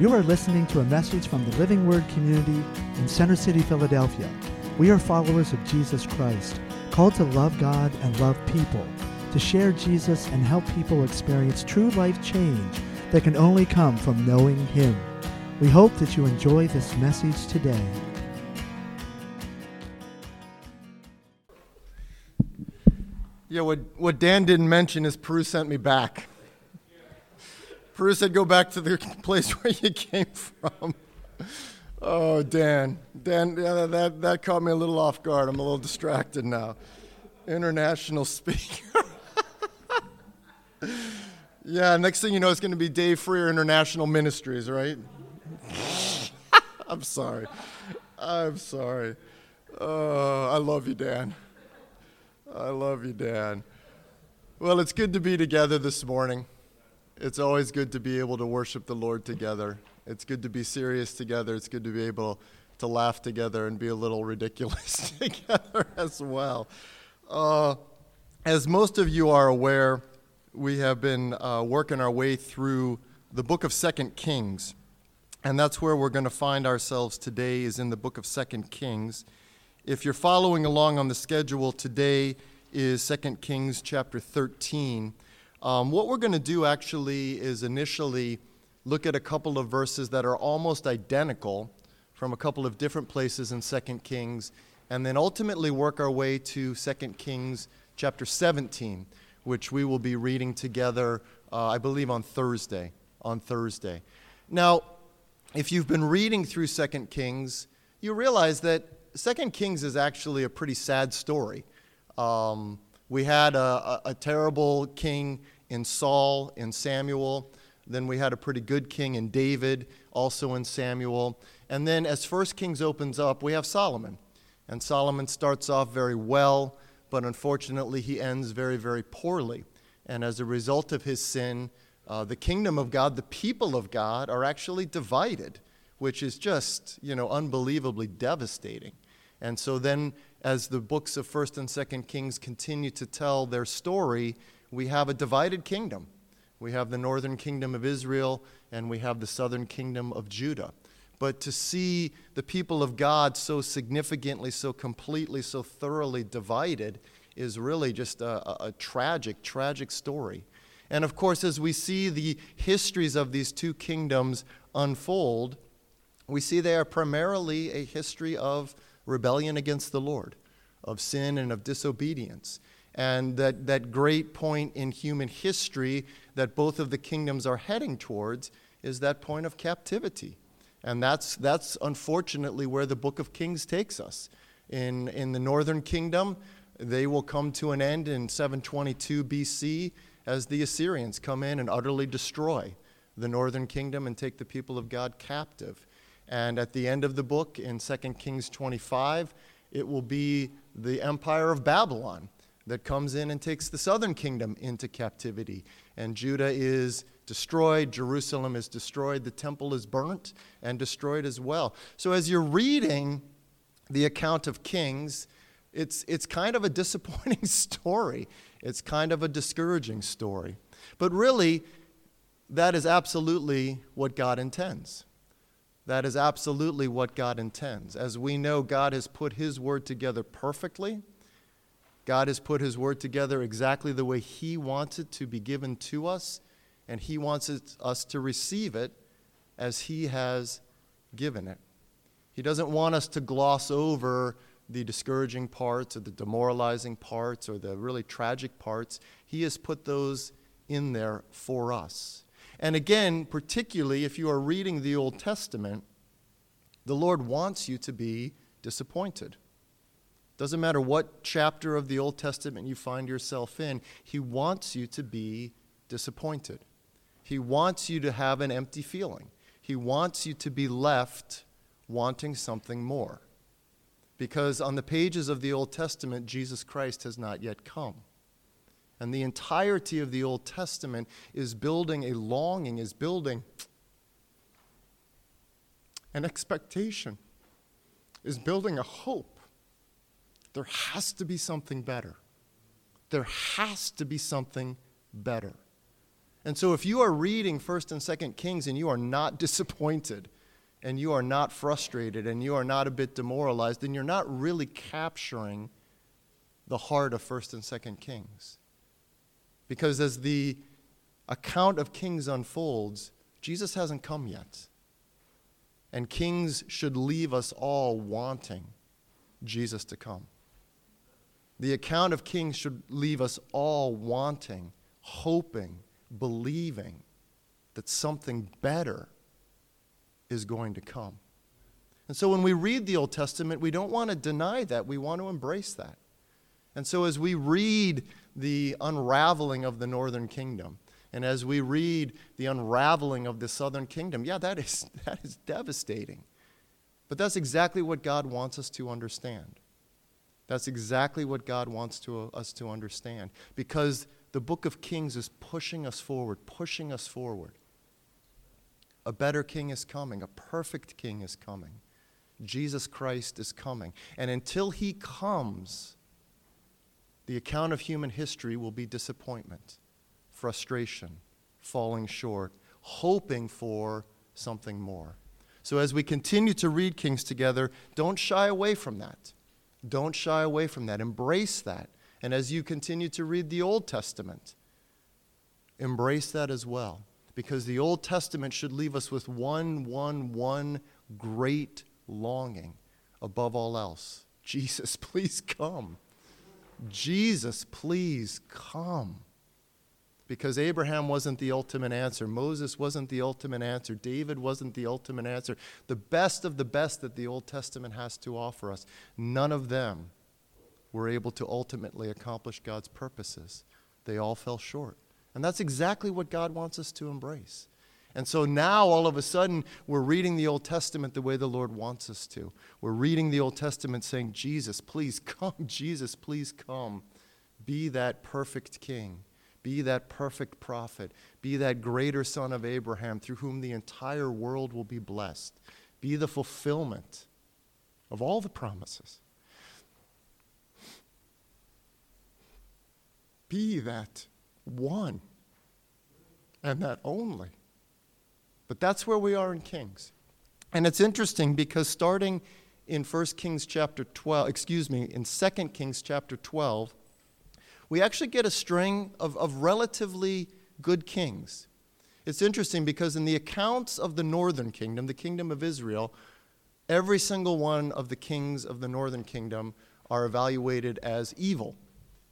You are listening to a message from the Living Word community in Center City, Philadelphia. We are followers of Jesus Christ, called to love God and love people, to share Jesus and help people experience true life change that can only come from knowing Him. We hope that you enjoy this message today. Yeah, what, what Dan didn't mention is Peru sent me back. Peru said, go back to the place where you came from. Oh, Dan. Dan, yeah, that, that caught me a little off guard. I'm a little distracted now. International speaker. yeah, next thing you know, it's going to be Dave Freer International Ministries, right? I'm sorry. I'm sorry. Oh, I love you, Dan. I love you, Dan. Well, it's good to be together this morning. It's always good to be able to worship the Lord together. It's good to be serious together. It's good to be able to laugh together and be a little ridiculous together as well. Uh, as most of you are aware, we have been uh, working our way through the book of Second Kings. And that's where we're going to find ourselves today is in the book of Second Kings. If you're following along on the schedule, today is 2 Kings chapter 13. Um, what we're going to do actually is initially look at a couple of verses that are almost identical from a couple of different places in 2 Kings, and then ultimately work our way to 2 Kings chapter 17, which we will be reading together, uh, I believe, on Thursday. On Thursday. Now, if you've been reading through 2 Kings, you realize that Second Kings is actually a pretty sad story. Um, we had a, a, terrible king in Saul, in Samuel. Then we had a pretty good king in David, also in Samuel. And then as First Kings opens up, we have Solomon. And Solomon starts off very well, but unfortunately he ends very, very poorly. And as a result of his sin, uh, the kingdom of God, the people of God, are actually divided which is just, you know, unbelievably devastating. And so then, as the books of 1st and 2nd Kings continue to tell their story, we have a divided kingdom. We have the northern kingdom of Israel, and we have the southern kingdom of Judah. But to see the people of God so significantly, so completely, so thoroughly divided is really just a, a, a tragic, tragic story. And of course, as we see the histories of these two kingdoms unfold, we see they are primarily a history of rebellion against the Lord, of sin and of disobedience. And that, that great point in human history that both of the kingdoms are heading towards is that point of captivity. And that's, that's unfortunately where the book of Kings takes us. In, in the northern kingdom, they will come to an end in 722 BC as the Assyrians come in and utterly destroy the northern kingdom and take the people of God captive. And at the end of the book, in 2 Kings 25, it will be the empire of Babylon that comes in and takes the southern kingdom into captivity. And Judah is destroyed, Jerusalem is destroyed, the temple is burnt and destroyed as well. So as you're reading the account of Kings, it's, it's kind of a disappointing story. It's kind of a discouraging story. But really, that is absolutely what God intends. That is absolutely what God intends. As we know, God has put His word together perfectly. God has put His word together exactly the way He wants it to be given to us, and He wants it, us to receive it as He has given it. He doesn't want us to gloss over the discouraging parts or the demoralizing parts or the really tragic parts. He has put those in there for us. And again, particularly if you are reading the Old Testament, the Lord wants you to be disappointed. Doesn't matter what chapter of the Old Testament you find yourself in, He wants you to be disappointed. He wants you to have an empty feeling. He wants you to be left wanting something more. Because on the pages of the Old Testament, Jesus Christ has not yet come. And the entirety of the Old Testament is building a longing, is building an expectation, is building a hope. There has to be something better. There has to be something better. And so if you are reading 1st and 2nd Kings and you are not disappointed and you are not frustrated and you are not a bit demoralized, then you're not really capturing the heart of 1st and 2nd Kings. Because as the account of Kings unfolds, Jesus hasn't come yet. And Kings should leave us all wanting Jesus to come. The account of Kings should leave us all wanting, hoping, believing that something better is going to come. And so when we read the Old Testament, we don't want to deny that. We want to embrace that. And so as we read the unraveling of the northern kingdom, and as we read the unraveling of the southern kingdom, yeah, that is, that is devastating. But that's exactly what God wants us to understand. That's exactly what God wants to, us to understand. Because the book of Kings is pushing us forward, pushing us forward. A better king is coming, a perfect king is coming. Jesus Christ is coming. And until he comes, the account of human history will be disappointment, frustration, falling short, hoping for something more. So, as we continue to read Kings together, don't shy away from that. Don't shy away from that. Embrace that. And as you continue to read the Old Testament, embrace that as well. Because the Old Testament should leave us with one, one, one great longing above all else Jesus, please come. Jesus, please come. Because Abraham wasn't the ultimate answer. Moses wasn't the ultimate answer. David wasn't the ultimate answer. The best of the best that the Old Testament has to offer us, none of them were able to ultimately accomplish God's purposes. They all fell short. And that's exactly what God wants us to embrace. And so now, all of a sudden, we're reading the Old Testament the way the Lord wants us to. We're reading the Old Testament saying, Jesus, please come. Jesus, please come. Be that perfect king. Be that perfect prophet. Be that greater son of Abraham through whom the entire world will be blessed. Be the fulfillment of all the promises. Be that one and that only. But that's where we are in Kings. And it's interesting because starting in 1 Kings chapter 12, excuse me, in 2 Kings chapter 12, we actually get a string of, of relatively good kings. It's interesting because in the accounts of the northern kingdom, the kingdom of Israel, every single one of the kings of the northern kingdom are evaluated as evil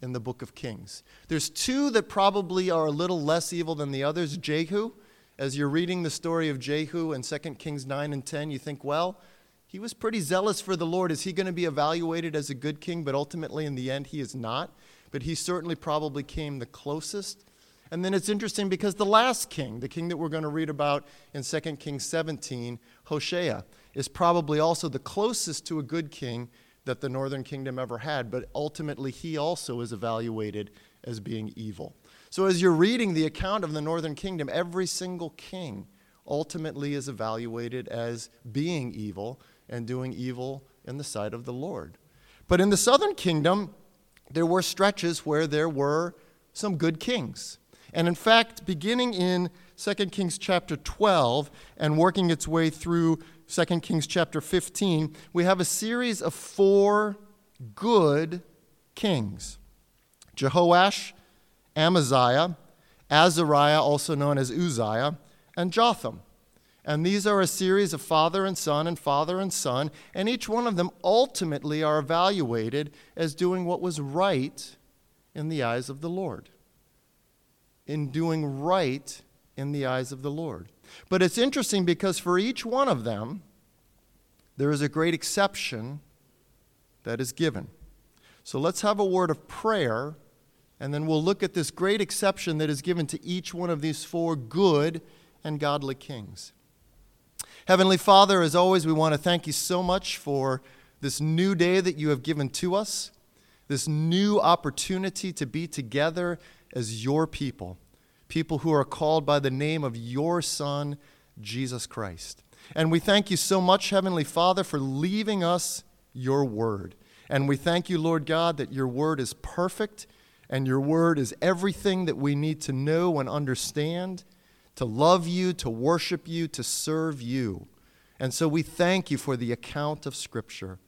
in the book of Kings. There's two that probably are a little less evil than the others Jehu as you're reading the story of Jehu in 2 Kings 9 and 10, you think, well, he was pretty zealous for the Lord. Is he going to be evaluated as a good king? But ultimately, in the end, he is not. But he certainly probably came the closest. And then it's interesting because the last king, the king that we're going to read about in 2 Kings 17, Hoshea, is probably also the closest to a good king that the northern kingdom ever had. But ultimately, he also is evaluated as being evil. So, as you're reading the account of the northern kingdom, every single king ultimately is evaluated as being evil and doing evil in the sight of the Lord. But in the southern kingdom, there were stretches where there were some good kings. And in fact, beginning in 2 Kings chapter 12 and working its way through 2 Kings chapter 15, we have a series of four good kings Jehoash, Amaziah, Azariah, also known as Uzziah, and Jotham. And these are a series of father and son and father and son, and each one of them ultimately are evaluated as doing what was right in the eyes of the Lord. In doing right in the eyes of the Lord. But it's interesting because for each one of them, there is a great exception that is given. So let's have a word of prayer and then we'll look at this great exception that is given to each one of these four good and godly kings. Heavenly Father, as always, we want to thank you so much for this new day that you have given to us, this new opportunity to be together as your people, people who are called by the name of your Son, Jesus Christ. And we thank you so much, Heavenly Father, for leaving us your word. And we thank you, Lord God, that your word is perfect And your word is everything that we need to know and understand, to love you, to worship you, to serve you. And so we thank you for the account of Scripture.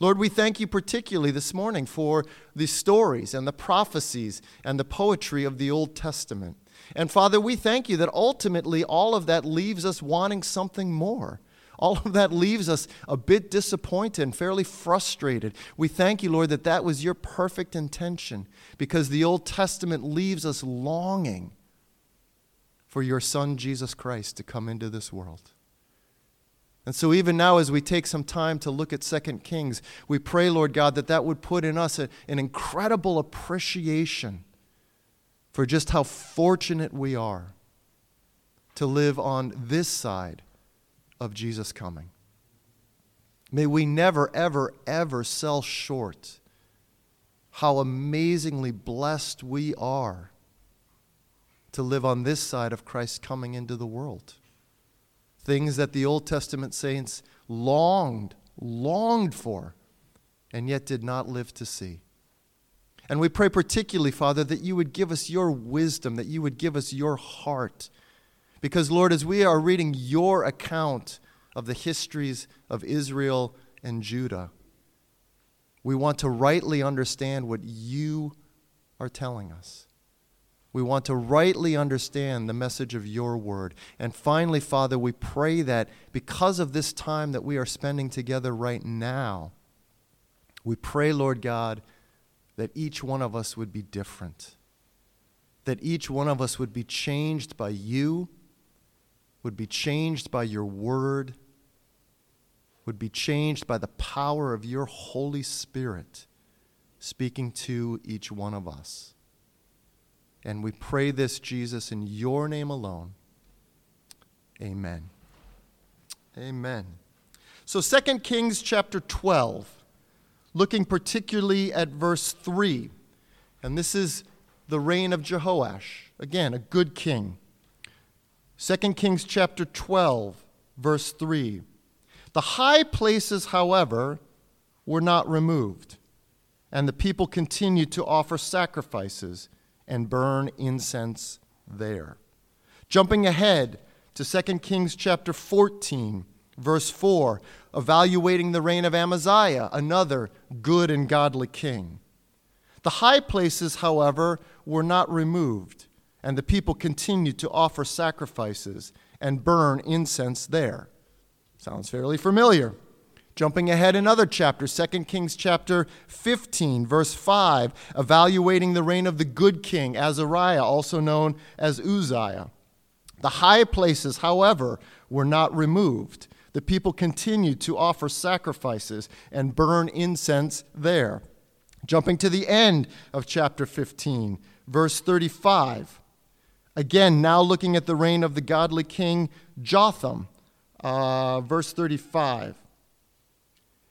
Lord, we thank you particularly this morning for the stories and the prophecies and the poetry of the Old Testament. And Father, we thank you that ultimately all of that leaves us wanting something more. All of that leaves us a bit disappointed and fairly frustrated. We thank you, Lord, that that was your perfect intention because the Old Testament leaves us longing for your Son, Jesus Christ, to come into this world. And so, even now, as we take some time to look at 2 Kings, we pray, Lord God, that that would put in us a, an incredible appreciation for just how fortunate we are to live on this side of Jesus coming. May we never, ever, ever sell short how amazingly blessed we are to live on this side of Christ coming into the world. Things that the Old Testament saints longed, longed for, and yet did not live to see. And we pray particularly, Father, that you would give us your wisdom, that you would give us your heart. Because, Lord, as we are reading your account of the histories of Israel and Judah, we want to rightly understand what you are telling us. We want to rightly understand the message of your word. And finally, Father, we pray that because of this time that we are spending together right now, we pray, Lord God, that each one of us would be different. That each one of us would be changed by you, would be changed by your word, would be changed by the power of your Holy Spirit speaking to each one of us. And we pray this, Jesus, in your name alone. Amen. Amen. So 2 Kings chapter 12, looking particularly at verse 3. And this is the reign of Jehoash. Again, a good king. 2 Kings chapter 12, verse 3. The high places, however, were not removed, and the people continued to offer sacrifices and burn incense there. Jumping ahead to 2 Kings chapter 14, verse 4, evaluating the reign of Amaziah, another good and godly king. The high places, however, were not removed, and the people continued to offer sacrifices and burn incense there. Sounds fairly familiar. Jumping ahead another chapter, 2 Kings chapter 15, verse 5, evaluating the reign of the good king, Azariah, also known as Uzziah. The high places, however, were not removed. The people continued to offer sacrifices and burn incense there. Jumping to the end of chapter 15, verse 35. Again, now looking at the reign of the godly king Jotham, uh, verse 35.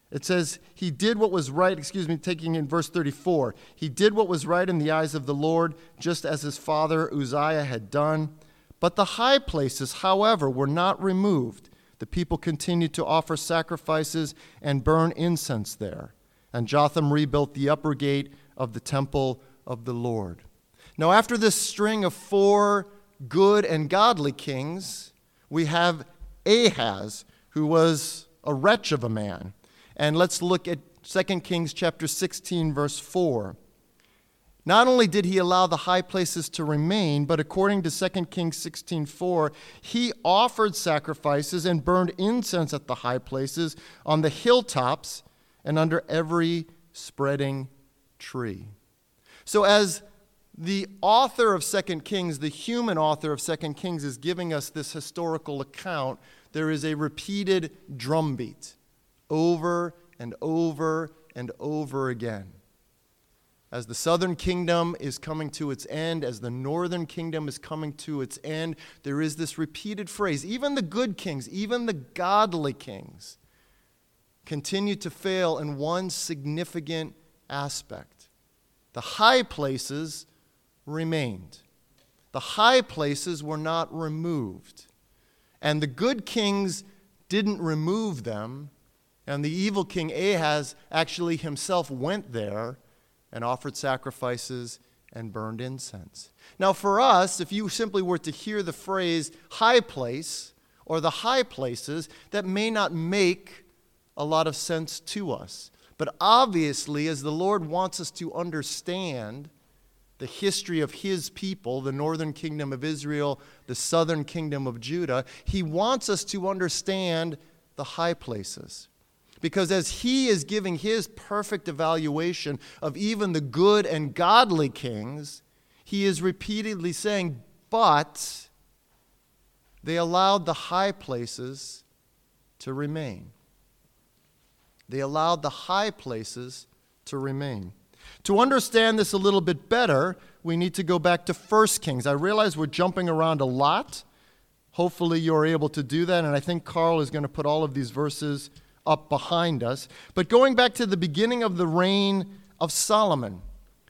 It says, He did what was right, excuse me, taking in verse 34. He did what was right in the eyes of the Lord, just as his father Uzziah had done. But the high places, however, were not removed. The people continued to offer sacrifices and burn incense there. And Jotham rebuilt the upper gate of the temple of the Lord. Now, after this string of four good and godly kings, we have Ahaz, who was a wretch of a man. And let's look at 2 Kings chapter 16 verse 4. Not only did he allow the high places to remain, but according to 2 Kings 16:4, he offered sacrifices and burned incense at the high places on the hilltops and under every spreading tree. So as the author of 2 Kings, the human author of 2 Kings is giving us this historical account, there is a repeated drumbeat over and over and over again. As the southern kingdom is coming to its end, as the northern kingdom is coming to its end, there is this repeated phrase. Even the good kings, even the godly kings, continue to fail in one significant aspect. The high places remained, the high places were not removed. And the good kings didn't remove them, and the evil king Ahaz actually himself went there and offered sacrifices and burned incense. Now, for us, if you simply were to hear the phrase high place or the high places, that may not make a lot of sense to us. But obviously, as the Lord wants us to understand the history of his people, the northern kingdom of Israel, the southern kingdom of Judah, he wants us to understand the high places. Because as he is giving his perfect evaluation of even the good and godly kings, he is repeatedly saying, But they allowed the high places to remain. They allowed the high places to remain. To understand this a little bit better, we need to go back to 1 Kings. I realize we're jumping around a lot. Hopefully, you're able to do that, and I think Carl is going to put all of these verses up behind us. But going back to the beginning of the reign of Solomon,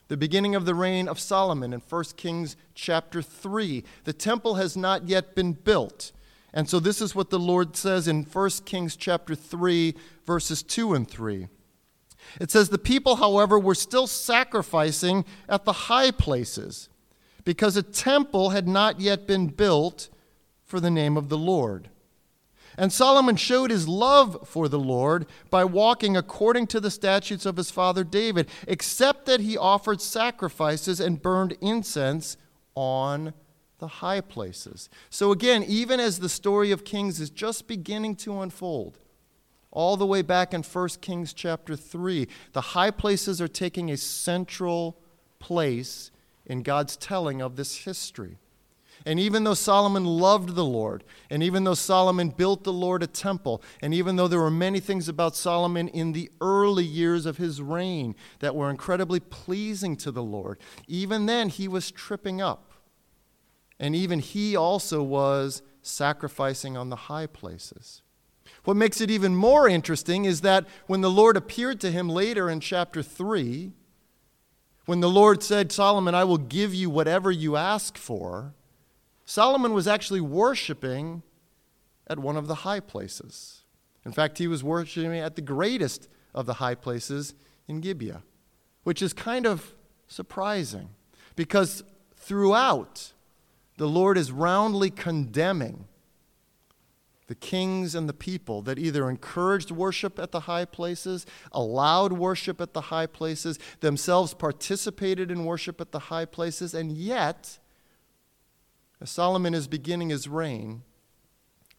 the beginning of the reign of Solomon in 1 Kings chapter 3, the temple has not yet been built. And so this is what the Lord says in 1 Kings chapter 3 verses 2 and 3. It says the people however were still sacrificing at the high places because a temple had not yet been built for the name of the Lord. And Solomon showed his love for the Lord by walking according to the statutes of his father David, except that he offered sacrifices and burned incense on the high places. So, again, even as the story of Kings is just beginning to unfold, all the way back in 1 Kings chapter 3, the high places are taking a central place in God's telling of this history. And even though Solomon loved the Lord, and even though Solomon built the Lord a temple, and even though there were many things about Solomon in the early years of his reign that were incredibly pleasing to the Lord, even then he was tripping up. And even he also was sacrificing on the high places. What makes it even more interesting is that when the Lord appeared to him later in chapter 3, when the Lord said, Solomon, I will give you whatever you ask for, Solomon was actually worshiping at one of the high places. In fact, he was worshiping at the greatest of the high places in Gibeah, which is kind of surprising because throughout, the Lord is roundly condemning the kings and the people that either encouraged worship at the high places, allowed worship at the high places, themselves participated in worship at the high places, and yet as Solomon is beginning his reign,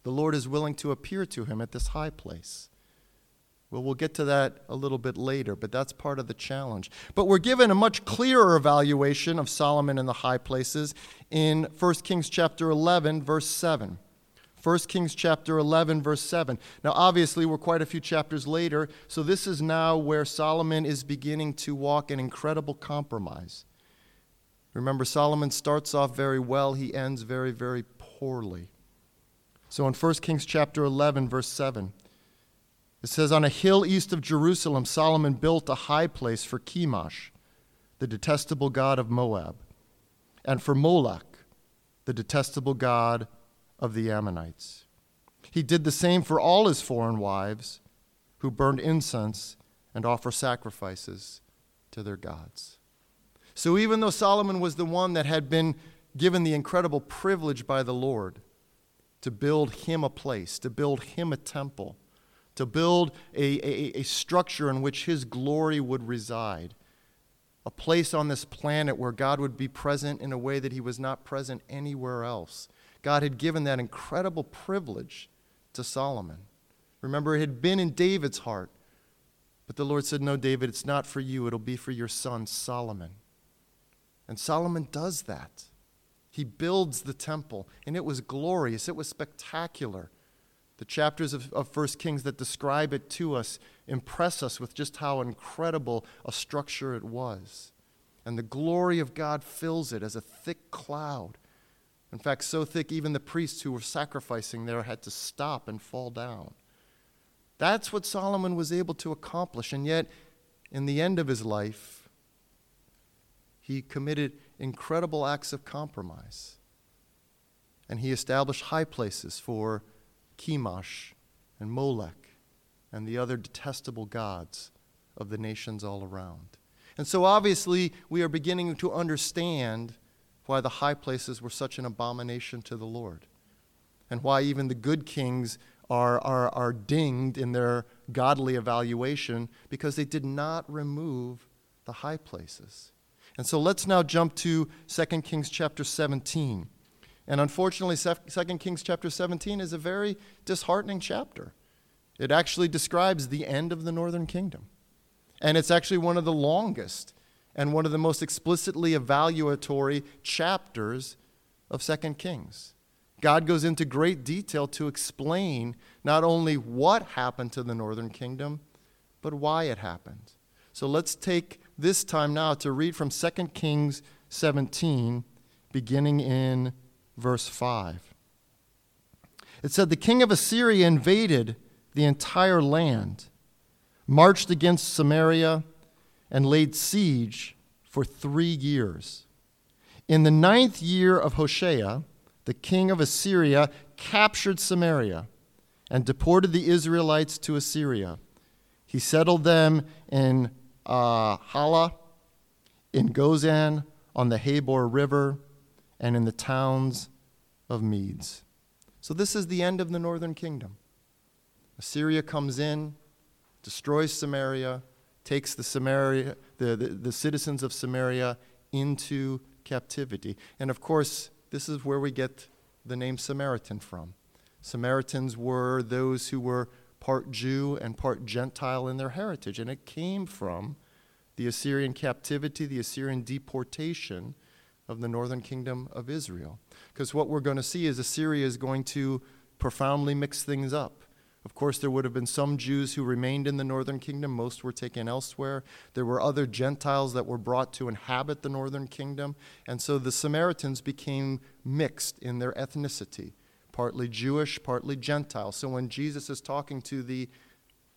the Lord is willing to appear to him at this high place. Well, we'll get to that a little bit later, but that's part of the challenge. But we're given a much clearer evaluation of Solomon in the high places in 1 Kings chapter 11, verse 7. 1 Kings chapter 11, verse 7. Now, obviously, we're quite a few chapters later, so this is now where Solomon is beginning to walk an incredible compromise. Remember, Solomon starts off very well, he ends very, very poorly. So in 1 Kings chapter 11, verse 7, it says, On a hill east of Jerusalem, Solomon built a high place for Chemosh, the detestable god of Moab, and for Moloch, the detestable god of the Ammonites. He did the same for all his foreign wives who burned incense and offer sacrifices to their gods. So even though Solomon was the one that had been given the incredible privilege by the Lord to build him a place, to build him a temple, to build a, a, a structure in which his glory would reside, a place on this planet where God would be present in a way that he was not present anywhere else. God had given that incredible privilege to Solomon. Remember, it had been in David's heart. But the Lord said, No, David, it's not for you, it'll be for your son, Solomon. And Solomon does that. He builds the temple, and it was glorious, it was spectacular. The chapters of, of 1 Kings that describe it to us impress us with just how incredible a structure it was. And the glory of God fills it as a thick cloud. In fact, so thick, even the priests who were sacrificing there had to stop and fall down. That's what Solomon was able to accomplish. And yet, in the end of his life, he committed incredible acts of compromise. And he established high places for Chemosh and Molech and the other detestable gods of the nations all around. And so obviously, we are beginning to understand why the high places were such an abomination to the Lord, and why even the good kings are, are, are dinged in their godly evaluation because they did not remove the high places. And so let's now jump to 2 Kings chapter 17. And unfortunately, 2 Kings chapter 17 is a very disheartening chapter. It actually describes the end of the northern kingdom. And it's actually one of the longest and one of the most explicitly evaluatory chapters of 2 Kings. God goes into great detail to explain not only what happened to the northern kingdom, but why it happened. So let's take this time now to read from 2 Kings 17, beginning in verse 5. It said, The king of Assyria invaded the entire land, marched against Samaria, and laid siege for three years. In the ninth year of Hoshea, the king of Assyria captured Samaria and deported the Israelites to Assyria. He settled them in uh, Halah, in Gozan, on the Habor River, and in the towns of Medes. So, this is the end of the northern kingdom. Assyria comes in, destroys Samaria, takes the, Samaria, the, the, the citizens of Samaria into captivity. And of course, this is where we get the name Samaritan from. Samaritans were those who were part Jew and part Gentile in their heritage, and it came from the Assyrian captivity, the Assyrian deportation of the northern kingdom of Israel. Because what we're going to see is Assyria is going to profoundly mix things up. Of course, there would have been some Jews who remained in the northern kingdom. Most were taken elsewhere. There were other Gentiles that were brought to inhabit the northern kingdom. And so the Samaritans became mixed in their ethnicity, partly Jewish, partly Gentile. So when Jesus is talking to the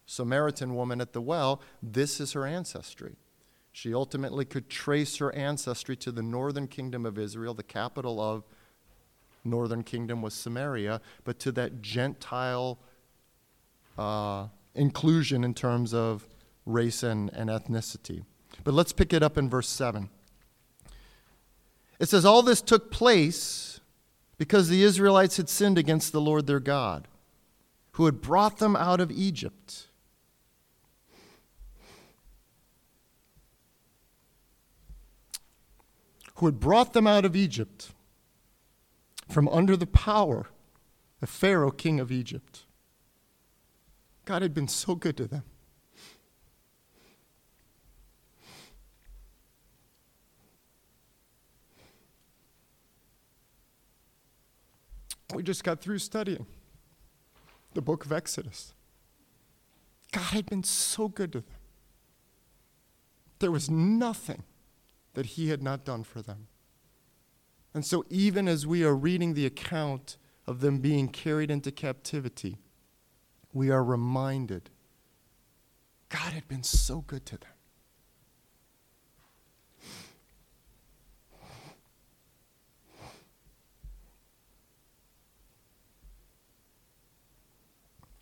Samaritan woman at the well, this is her ancestry. She ultimately could trace her ancestry to the northern kingdom of Israel, the capital of northern kingdom was Samaria, but to that Gentile uh, inclusion in terms of race and, and ethnicity. But let's pick it up in verse 7. It says, All this took place because the Israelites had sinned against the Lord their God, who had brought them out of Egypt. Who had brought them out of Egypt from under the power of Pharaoh, king of Egypt. God had been so good to them. We just got through studying the book of Exodus. God had been so good to them. There was nothing that He had not done for them. And so, even as we are reading the account of them being carried into captivity, we are reminded God had been so good to them.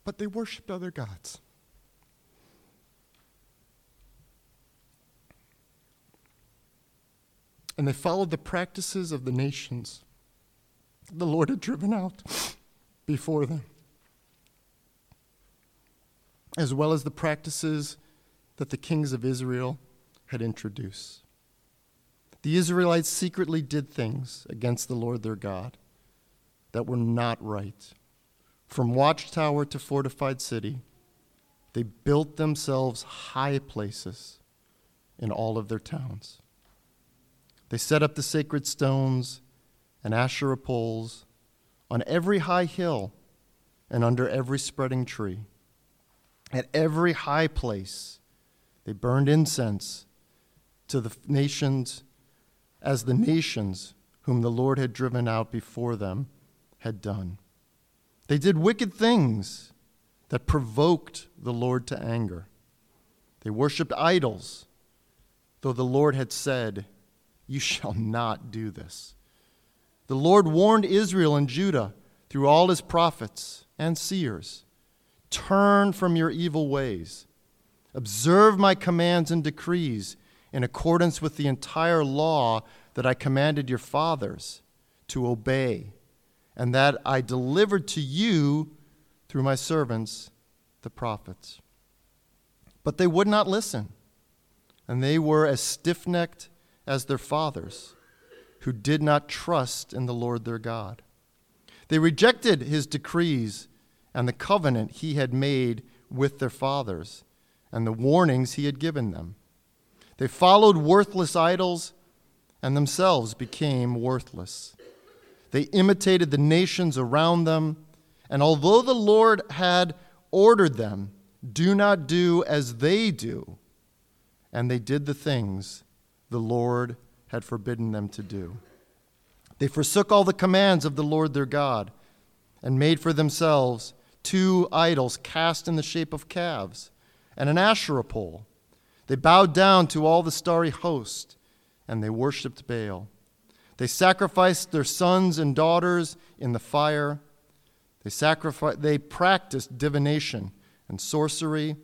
But they worshiped other gods. And they followed the practices of the nations the Lord had driven out before them as well as the practices that the kings of Israel had introduced. The Israelites secretly did things against the Lord their God that were not right. From watchtower to fortified city, they built themselves high places in all of their towns. They set up the sacred stones and Asherah poles on every high hill and under every spreading tree. At every high place, they burned incense to the nations as the nations whom the Lord had driven out before them had done. They did wicked things that provoked the Lord to anger. They worshiped idols, though the Lord had said, You shall not do this. The Lord warned Israel and Judah through all his prophets and seers Turn from your evil ways. Observe my commands and decrees in accordance with the entire law that I commanded your fathers to obey, and that I delivered to you through my servants, the prophets. But they would not listen, and they were as stiff necked as their fathers, who did not trust in the Lord their God. They rejected his decrees and the covenant he had made with their fathers and the warnings he had given them. They followed worthless idols and themselves became worthless. They imitated the nations around them, and although the Lord had ordered them, do not do as they do, and they did the things the Lord had forbidden them to do. They forsook all the commands of the Lord their God and made for themselves two idols cast in the shape of calves and an Asherah pole. They bowed down to all the starry host and they worshiped Baal. They sacrificed their sons and daughters in the fire. They, sacrificed, they practiced divination and sorcery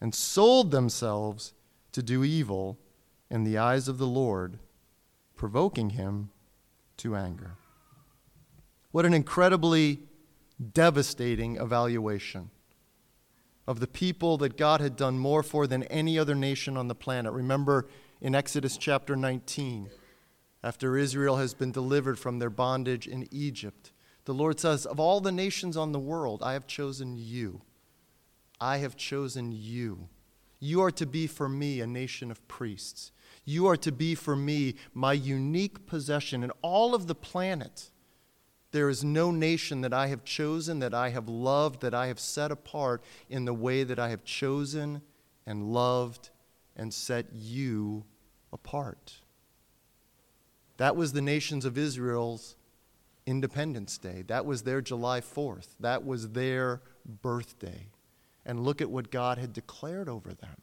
and sold themselves to do evil in the eyes of the Lord, provoking him to anger. What an incredibly devastating evaluation of the people that God had done more for than any other nation on the planet. Remember in Exodus chapter 19, after Israel has been delivered from their bondage in Egypt, the Lord says, Of all the nations on the world, I have chosen you. I have chosen you. You are to be for me a nation of priests. You are to be for me my unique possession in all of the planet. There is no nation that I have chosen, that I have loved, that I have set apart in the way that I have chosen and loved and set you apart. That was the nations of Israel's Independence Day. That was their July 4th. That was their birthday. And look at what God had declared over them.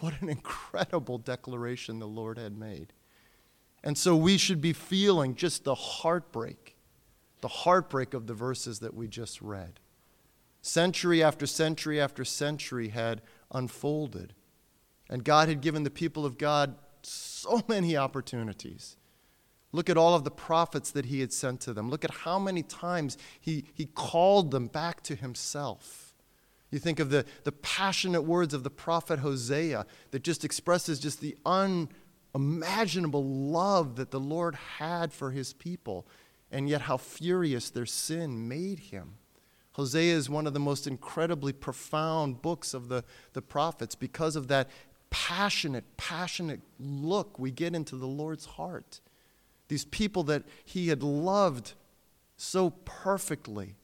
What an incredible declaration the Lord had made. And so we should be feeling just the heartbreak, the heartbreak of the verses that we just read. Century after century after century had unfolded. And God had given the people of God so many opportunities. Look at all of the prophets that he had sent to them. Look at how many times he, he called them back to himself. You think of the, the passionate words of the prophet Hosea that just expresses just the unimaginable love that the Lord had for his people, and yet how furious their sin made him. Hosea is one of the most incredibly profound books of the, the prophets because of that passionate, passionate look we get into the Lord's heart. These people that he had loved so perfectly,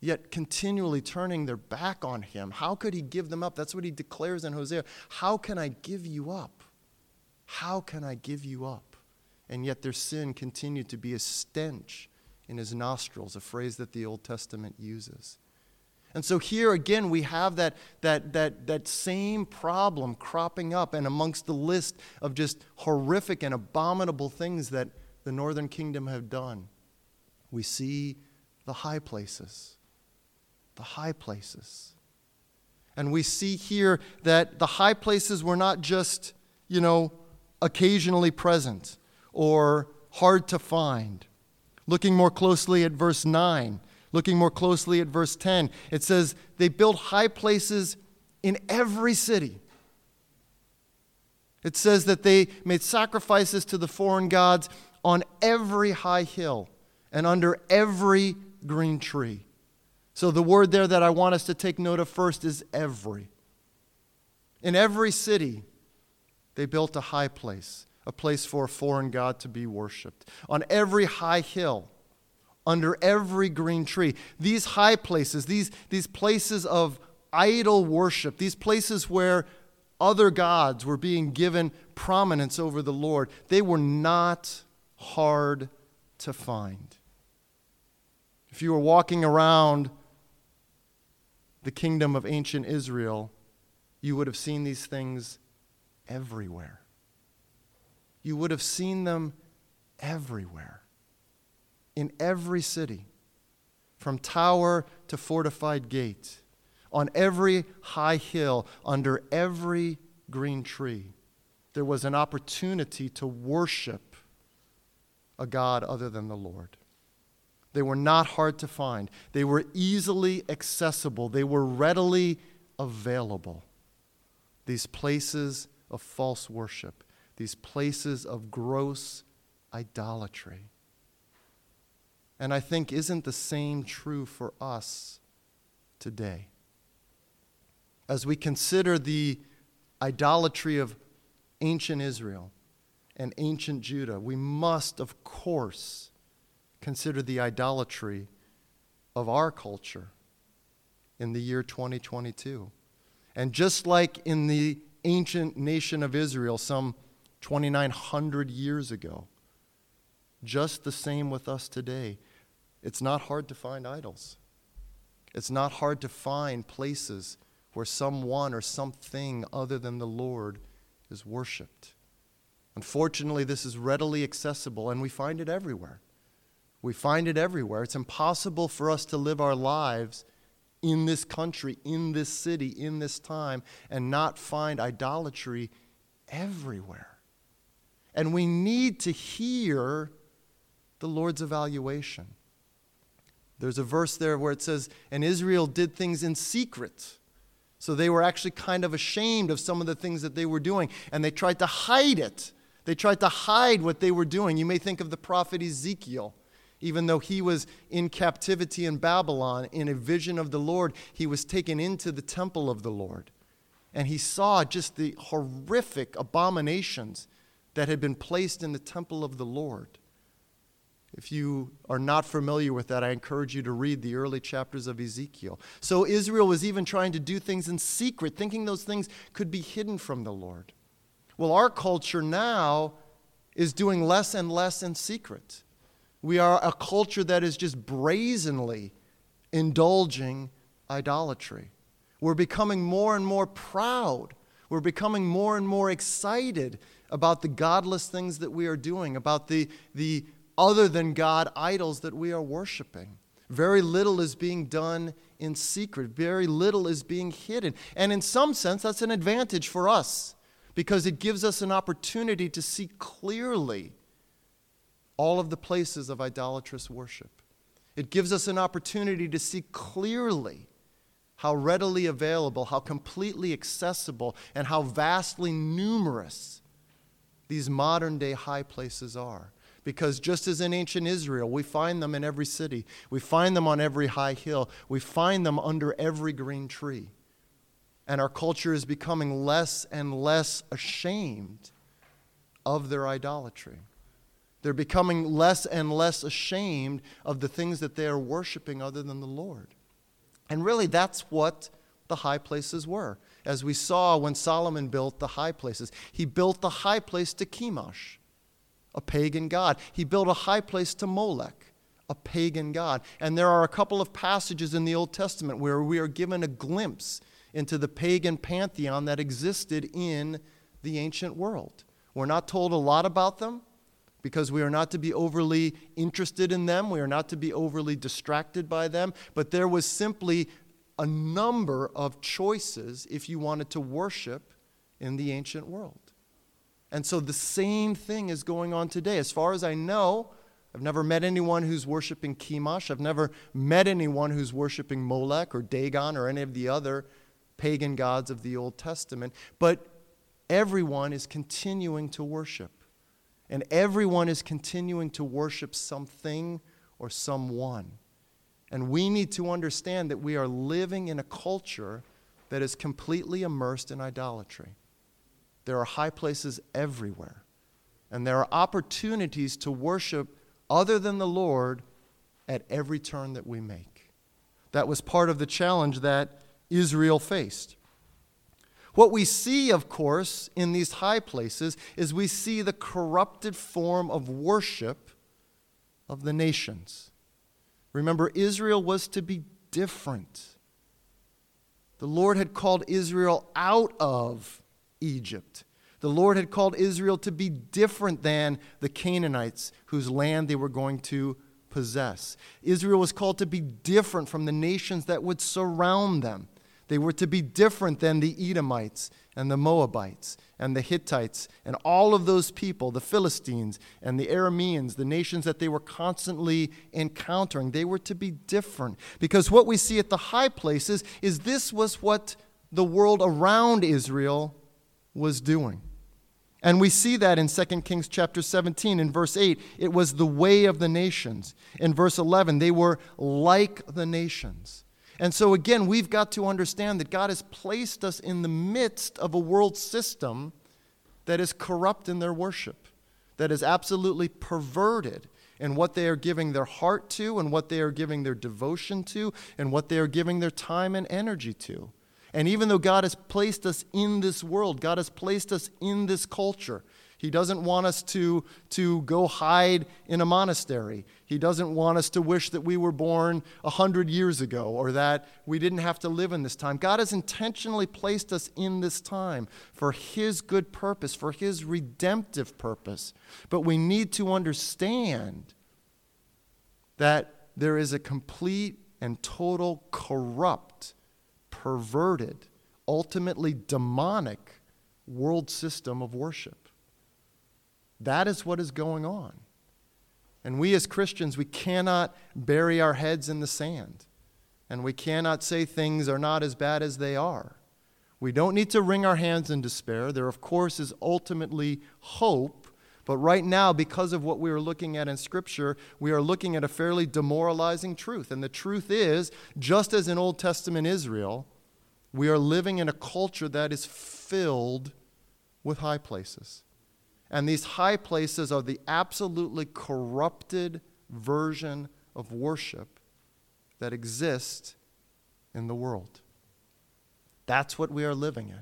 yet continually turning their back on him. How could he give them up? That's what he declares in Hosea. How can I give you up? How can I give you up? And yet their sin continued to be a stench in his nostrils, a phrase that the Old Testament uses. And so here again, we have that, that, that, that same problem cropping up, and amongst the list of just horrific and abominable things that the northern kingdom have done, we see the high places. The high places. And we see here that the high places were not just, you know, occasionally present or hard to find. Looking more closely at verse 9, Looking more closely at verse 10, it says, They built high places in every city. It says that they made sacrifices to the foreign gods on every high hill and under every green tree. So, the word there that I want us to take note of first is every. In every city, they built a high place, a place for a foreign god to be worshiped. On every high hill, under every green tree. These high places, these, these places of idol worship, these places where other gods were being given prominence over the Lord, they were not hard to find. If you were walking around the kingdom of ancient Israel, you would have seen these things everywhere. You would have seen them everywhere in every city, from tower to fortified gate, on every high hill, under every green tree. there was an opportunity to worship a God other than the Lord. They were not hard to find, they were easily accessible, they were readily available. These places of false worship, these places of gross idolatry. And I think, isn't the same true for us today? As we consider the idolatry of ancient Israel and ancient Judah, we must, of course, consider the idolatry of our culture in the year 2022. And just like in the ancient nation of Israel some 2,900 years ago, just the same with us today. It's not hard to find idols. It's not hard to find places where someone or something other than the Lord is worshiped. Unfortunately, this is readily accessible, and we find it everywhere. We find it everywhere. It's impossible for us to live our lives in this country, in this city, in this time, and not find idolatry everywhere. And we need to hear the Lord's evaluation. There's a verse there where it says, And Israel did things in secret. So they were actually kind of ashamed of some of the things that they were doing, and they tried to hide it. They tried to hide what they were doing. You may think of the prophet Ezekiel even though he was in captivity in Babylon, in a vision of the Lord, he was taken into the temple of the Lord. And he saw just the horrific abominations that had been placed in the temple of the Lord. If you are not familiar with that, I encourage you to read the early chapters of Ezekiel. So Israel was even trying to do things in secret, thinking those things could be hidden from the Lord. Well, our culture now is doing less and less in secret. We are a culture that is just brazenly indulging idolatry. We're becoming more and more proud. We're becoming more and more excited about the godless things that we are doing, about the, the other than God idols that we are worshiping. Very little is being done in secret, very little is being hidden. And in some sense, that's an advantage for us because it gives us an opportunity to see clearly all of the places of idolatrous worship. It gives us an opportunity to see clearly how readily available, how completely accessible, and how vastly numerous these modern day high places are. Because just as in ancient Israel, we find them in every city, we find them on every high hill, we find them under every green tree. And our culture is becoming less and less ashamed of their idolatry. They're becoming less and less ashamed of the things that they are worshiping other than the Lord. And really, that's what the high places were. As we saw when Solomon built the high places, he built the high place to Chemosh, a pagan god. He built a high place to Molech, a pagan god. And there are a couple of passages in the Old Testament where we are given a glimpse into the pagan pantheon that existed in the ancient world. We're not told a lot about them because we are not to be overly interested in them, we are not to be overly distracted by them, but there was simply a number of choices if you wanted to worship in the ancient world. And so the same thing is going on today. As far as I know, I've never met anyone who's worshiping Chemosh. I've never met anyone who's worshiping Molech or Dagon or any of the other pagan gods of the Old Testament. But everyone is continuing to worship and everyone is continuing to worship something or someone. And we need to understand that we are living in a culture that is completely immersed in idolatry. There are high places everywhere, and there are opportunities to worship other than the Lord at every turn that we make. That was part of the challenge that Israel faced. What we see, of course, in these high places is we see the corrupted form of worship of the nations. Remember, Israel was to be different. The Lord had called Israel out of Egypt. The Lord had called Israel to be different than the Canaanites whose land they were going to possess. Israel was called to be different from the nations that would surround them They were to be different than the Edomites and the Moabites and the Hittites and all of those people, the Philistines and the Arameans, the nations that they were constantly encountering. They were to be different. Because what we see at the high places is this was what the world around Israel was doing. And we see that in 2 Kings chapter 17 in verse 8. It was the way of the nations. In verse 11, they were like the nations. And so, again, we've got to understand that God has placed us in the midst of a world system that is corrupt in their worship, that is absolutely perverted in what they are giving their heart to, and what they are giving their devotion to, and what they are giving their time and energy to. And even though God has placed us in this world, God has placed us in this culture, he doesn't want us to, to go hide in a monastery. He doesn't want us to wish that we were born a hundred years ago or that we didn't have to live in this time. God has intentionally placed us in this time for His good purpose, for His redemptive purpose. But we need to understand that there is a complete and total corrupt, perverted, ultimately demonic world system of worship. That is what is going on. And we as Christians, we cannot bury our heads in the sand. And we cannot say things are not as bad as they are. We don't need to wring our hands in despair. There, of course, is ultimately hope. But right now, because of what we are looking at in Scripture, we are looking at a fairly demoralizing truth. And the truth is, just as in Old Testament Israel, we are living in a culture that is filled with high places. And these high places are the absolutely corrupted version of worship that exists in the world. That's what we are living in.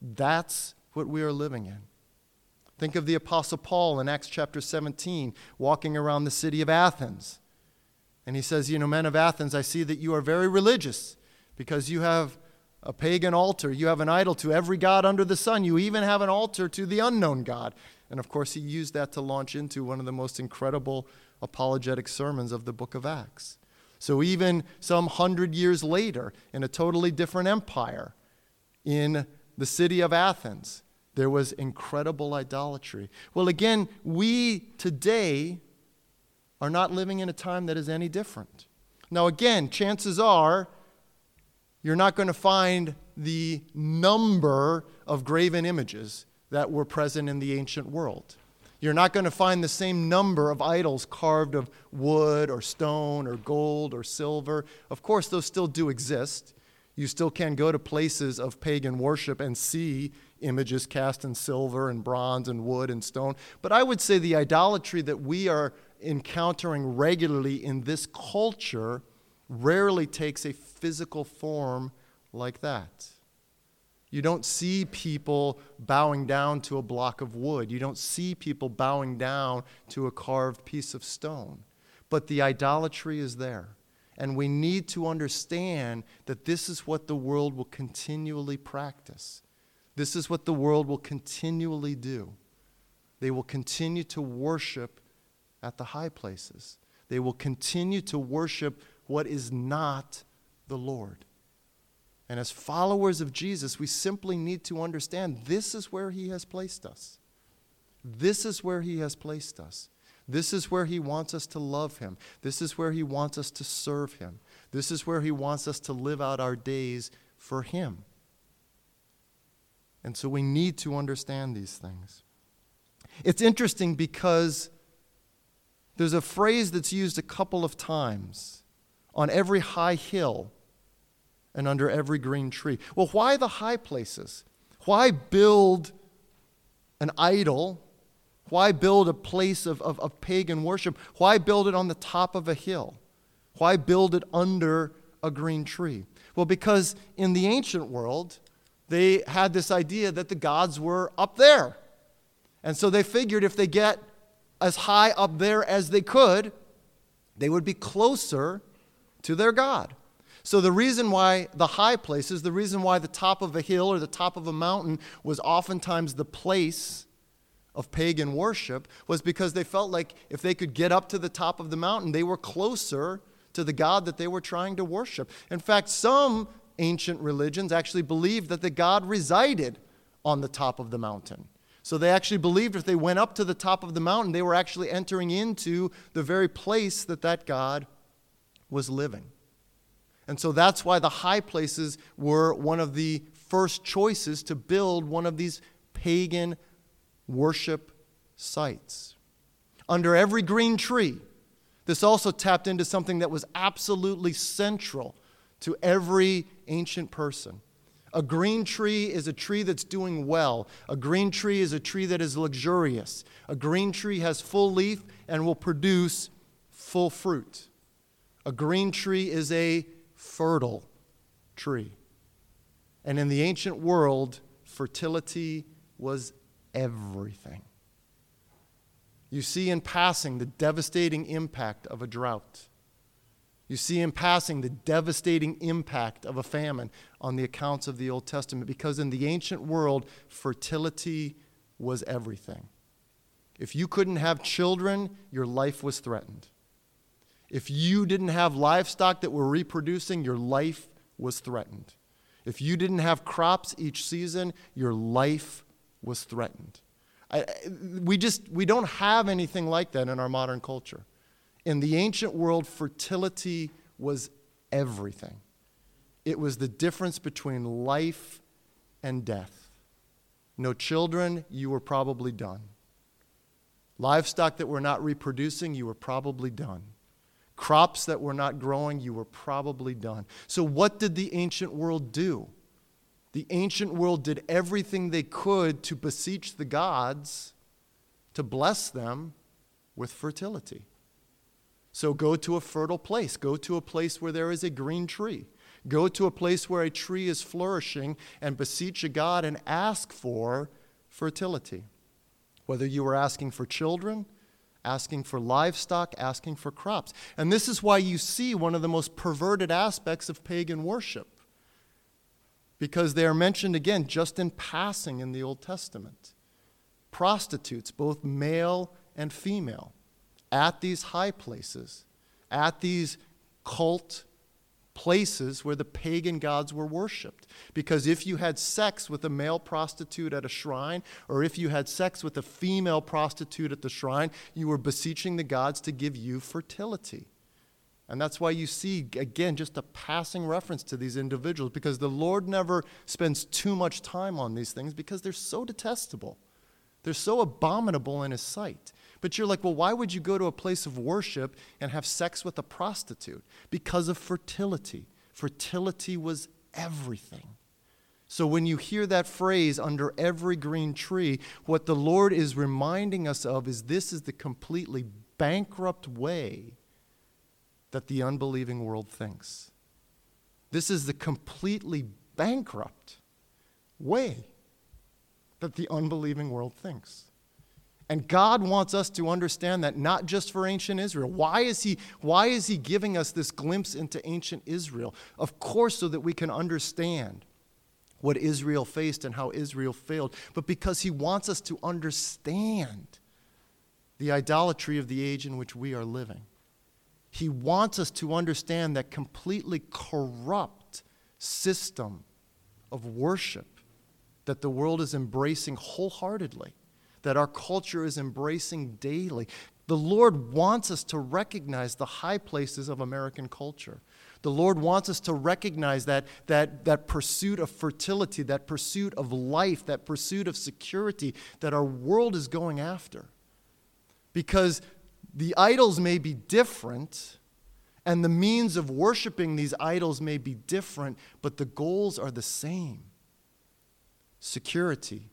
That's what we are living in. Think of the Apostle Paul in Acts chapter 17 walking around the city of Athens. And he says, You know, men of Athens, I see that you are very religious because you have a pagan altar. You have an idol to every god under the sun. You even have an altar to the unknown God. And of course, he used that to launch into one of the most incredible apologetic sermons of the book of Acts. So, even some hundred years later, in a totally different empire, in the city of Athens, there was incredible idolatry. Well, again, we today are not living in a time that is any different. Now, again, chances are you're not going to find the number of graven images that were present in the ancient world. You're not going to find the same number of idols carved of wood or stone or gold or silver. Of course, those still do exist. You still can go to places of pagan worship and see images cast in silver and bronze and wood and stone. But I would say the idolatry that we are encountering regularly in this culture rarely takes a physical form like that. You don't see people bowing down to a block of wood. You don't see people bowing down to a carved piece of stone. But the idolatry is there. And we need to understand that this is what the world will continually practice. This is what the world will continually do. They will continue to worship at the high places. They will continue to worship what is not the Lord. And as followers of Jesus, we simply need to understand this is where He has placed us. This is where He has placed us. This is where He wants us to love Him. This is where He wants us to serve Him. This is where He wants us to live out our days for Him. And so we need to understand these things. It's interesting because there's a phrase that's used a couple of times on every high hill and under every green tree. Well, why the high places? Why build an idol? Why build a place of, of, of, pagan worship? Why build it on the top of a hill? Why build it under a green tree? Well, because in the ancient world, they had this idea that the gods were up there. And so they figured if they get as high up there as they could, they would be closer to their God. So, the reason why the high places, the reason why the top of a hill or the top of a mountain was oftentimes the place of pagan worship was because they felt like if they could get up to the top of the mountain, they were closer to the God that they were trying to worship. In fact, some ancient religions actually believed that the God resided on the top of the mountain. So they actually believed if they went up to the top of the mountain, they were actually entering into the very place that that God was living. And so that's why the high places were one of the first choices to build one of these pagan worship sites. Under every green tree, this also tapped into something that was absolutely central to every ancient person. A green tree is a tree that's doing well. A green tree is a tree that is luxurious. A green tree has full leaf and will produce full fruit. A green tree is a fertile tree. And in the ancient world, fertility was everything. You see in passing the devastating impact of a drought. You see in passing the devastating impact of a famine on the accounts of the Old Testament because in the ancient world, fertility was everything. If you couldn't have children, your life was threatened. If you didn't have livestock that were reproducing, your life was threatened. If you didn't have crops each season, your life was threatened. I, we just we don't have anything like that in our modern culture. In the ancient world, fertility was everything. It was the difference between life and death. No children, you were probably done. Livestock that were not reproducing, you were probably done. Crops that were not growing, you were probably done. So, what did the ancient world do? The ancient world did everything they could to beseech the gods to bless them with fertility. So go to a fertile place. Go to a place where there is a green tree. Go to a place where a tree is flourishing and beseech a God and ask for fertility. Whether you were asking for children, asking for livestock, asking for crops. And this is why you see one of the most perverted aspects of pagan worship. Because they are mentioned again just in passing in the Old Testament. Prostitutes, both male and female at these high places, at these cult places where the pagan gods were worshiped. Because if you had sex with a male prostitute at a shrine, or if you had sex with a female prostitute at the shrine, you were beseeching the gods to give you fertility. And that's why you see, again, just a passing reference to these individuals, because the Lord never spends too much time on these things because they're so detestable. They're so abominable in His sight. But you're like, well, why would you go to a place of worship and have sex with a prostitute? Because of fertility. Fertility was everything. So when you hear that phrase, under every green tree, what the Lord is reminding us of is this is the completely bankrupt way that the unbelieving world thinks. This is the completely bankrupt way that the unbelieving world thinks. And God wants us to understand that not just for ancient Israel. Why is, he, why is He giving us this glimpse into ancient Israel? Of course, so that we can understand what Israel faced and how Israel failed, but because He wants us to understand the idolatry of the age in which we are living. He wants us to understand that completely corrupt system of worship that the world is embracing wholeheartedly that our culture is embracing daily. The Lord wants us to recognize the high places of American culture. The Lord wants us to recognize that, that, that pursuit of fertility, that pursuit of life, that pursuit of security that our world is going after. Because the idols may be different, and the means of worshiping these idols may be different, but the goals are the same security,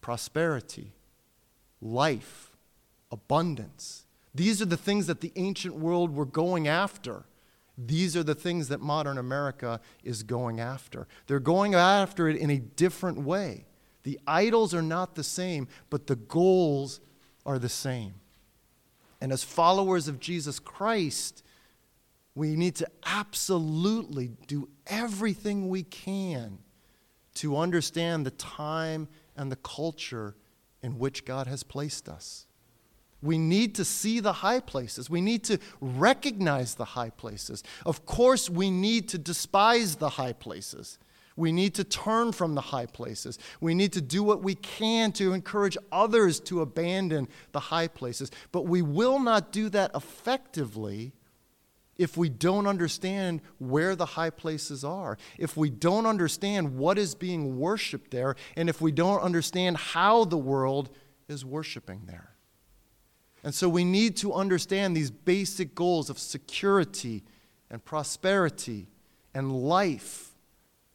prosperity, life, abundance. These are the things that the ancient world were going after. These are the things that modern America is going after. They're going after it in a different way. The idols are not the same, but the goals are the same. And as followers of Jesus Christ, we need to absolutely do everything we can to understand the time and the culture in which God has placed us. We need to see the high places. We need to recognize the high places. Of course, we need to despise the high places. We need to turn from the high places. We need to do what we can to encourage others to abandon the high places. But we will not do that effectively if we don't understand where the high places are, if we don't understand what is being worshiped there, and if we don't understand how the world is worshiping there. And so we need to understand these basic goals of security and prosperity and life.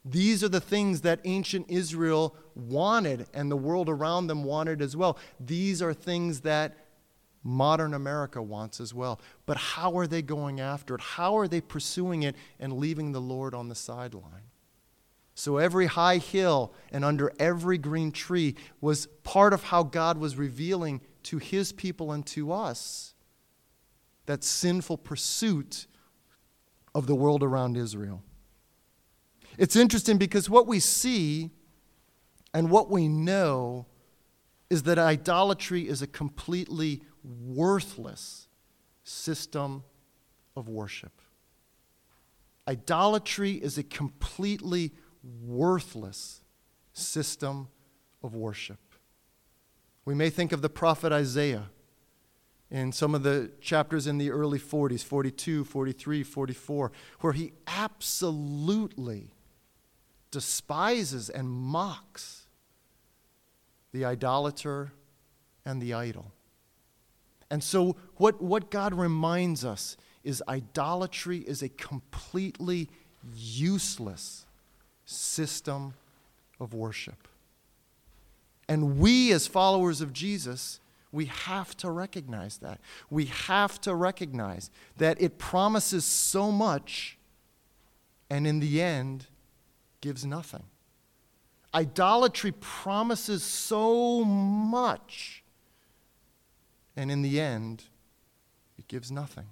These are the things that ancient Israel wanted and the world around them wanted as well. These are things that modern America wants as well. But how are they going after it? How are they pursuing it and leaving the Lord on the sideline? So every high hill and under every green tree was part of how God was revealing to his people and to us that sinful pursuit of the world around Israel. It's interesting because what we see and what we know is that idolatry is a completely worthless system of worship. Idolatry is a completely worthless system of worship. We may think of the prophet Isaiah in some of the chapters in the early 40s 42, 43, 44 where he absolutely despises and mocks the idolater and the idol. And so, what, what God reminds us is idolatry is a completely useless system of worship. And we, as followers of Jesus, we have to recognize that. We have to recognize that it promises so much and in the end gives nothing. Idolatry promises so much and in the end, it gives nothing.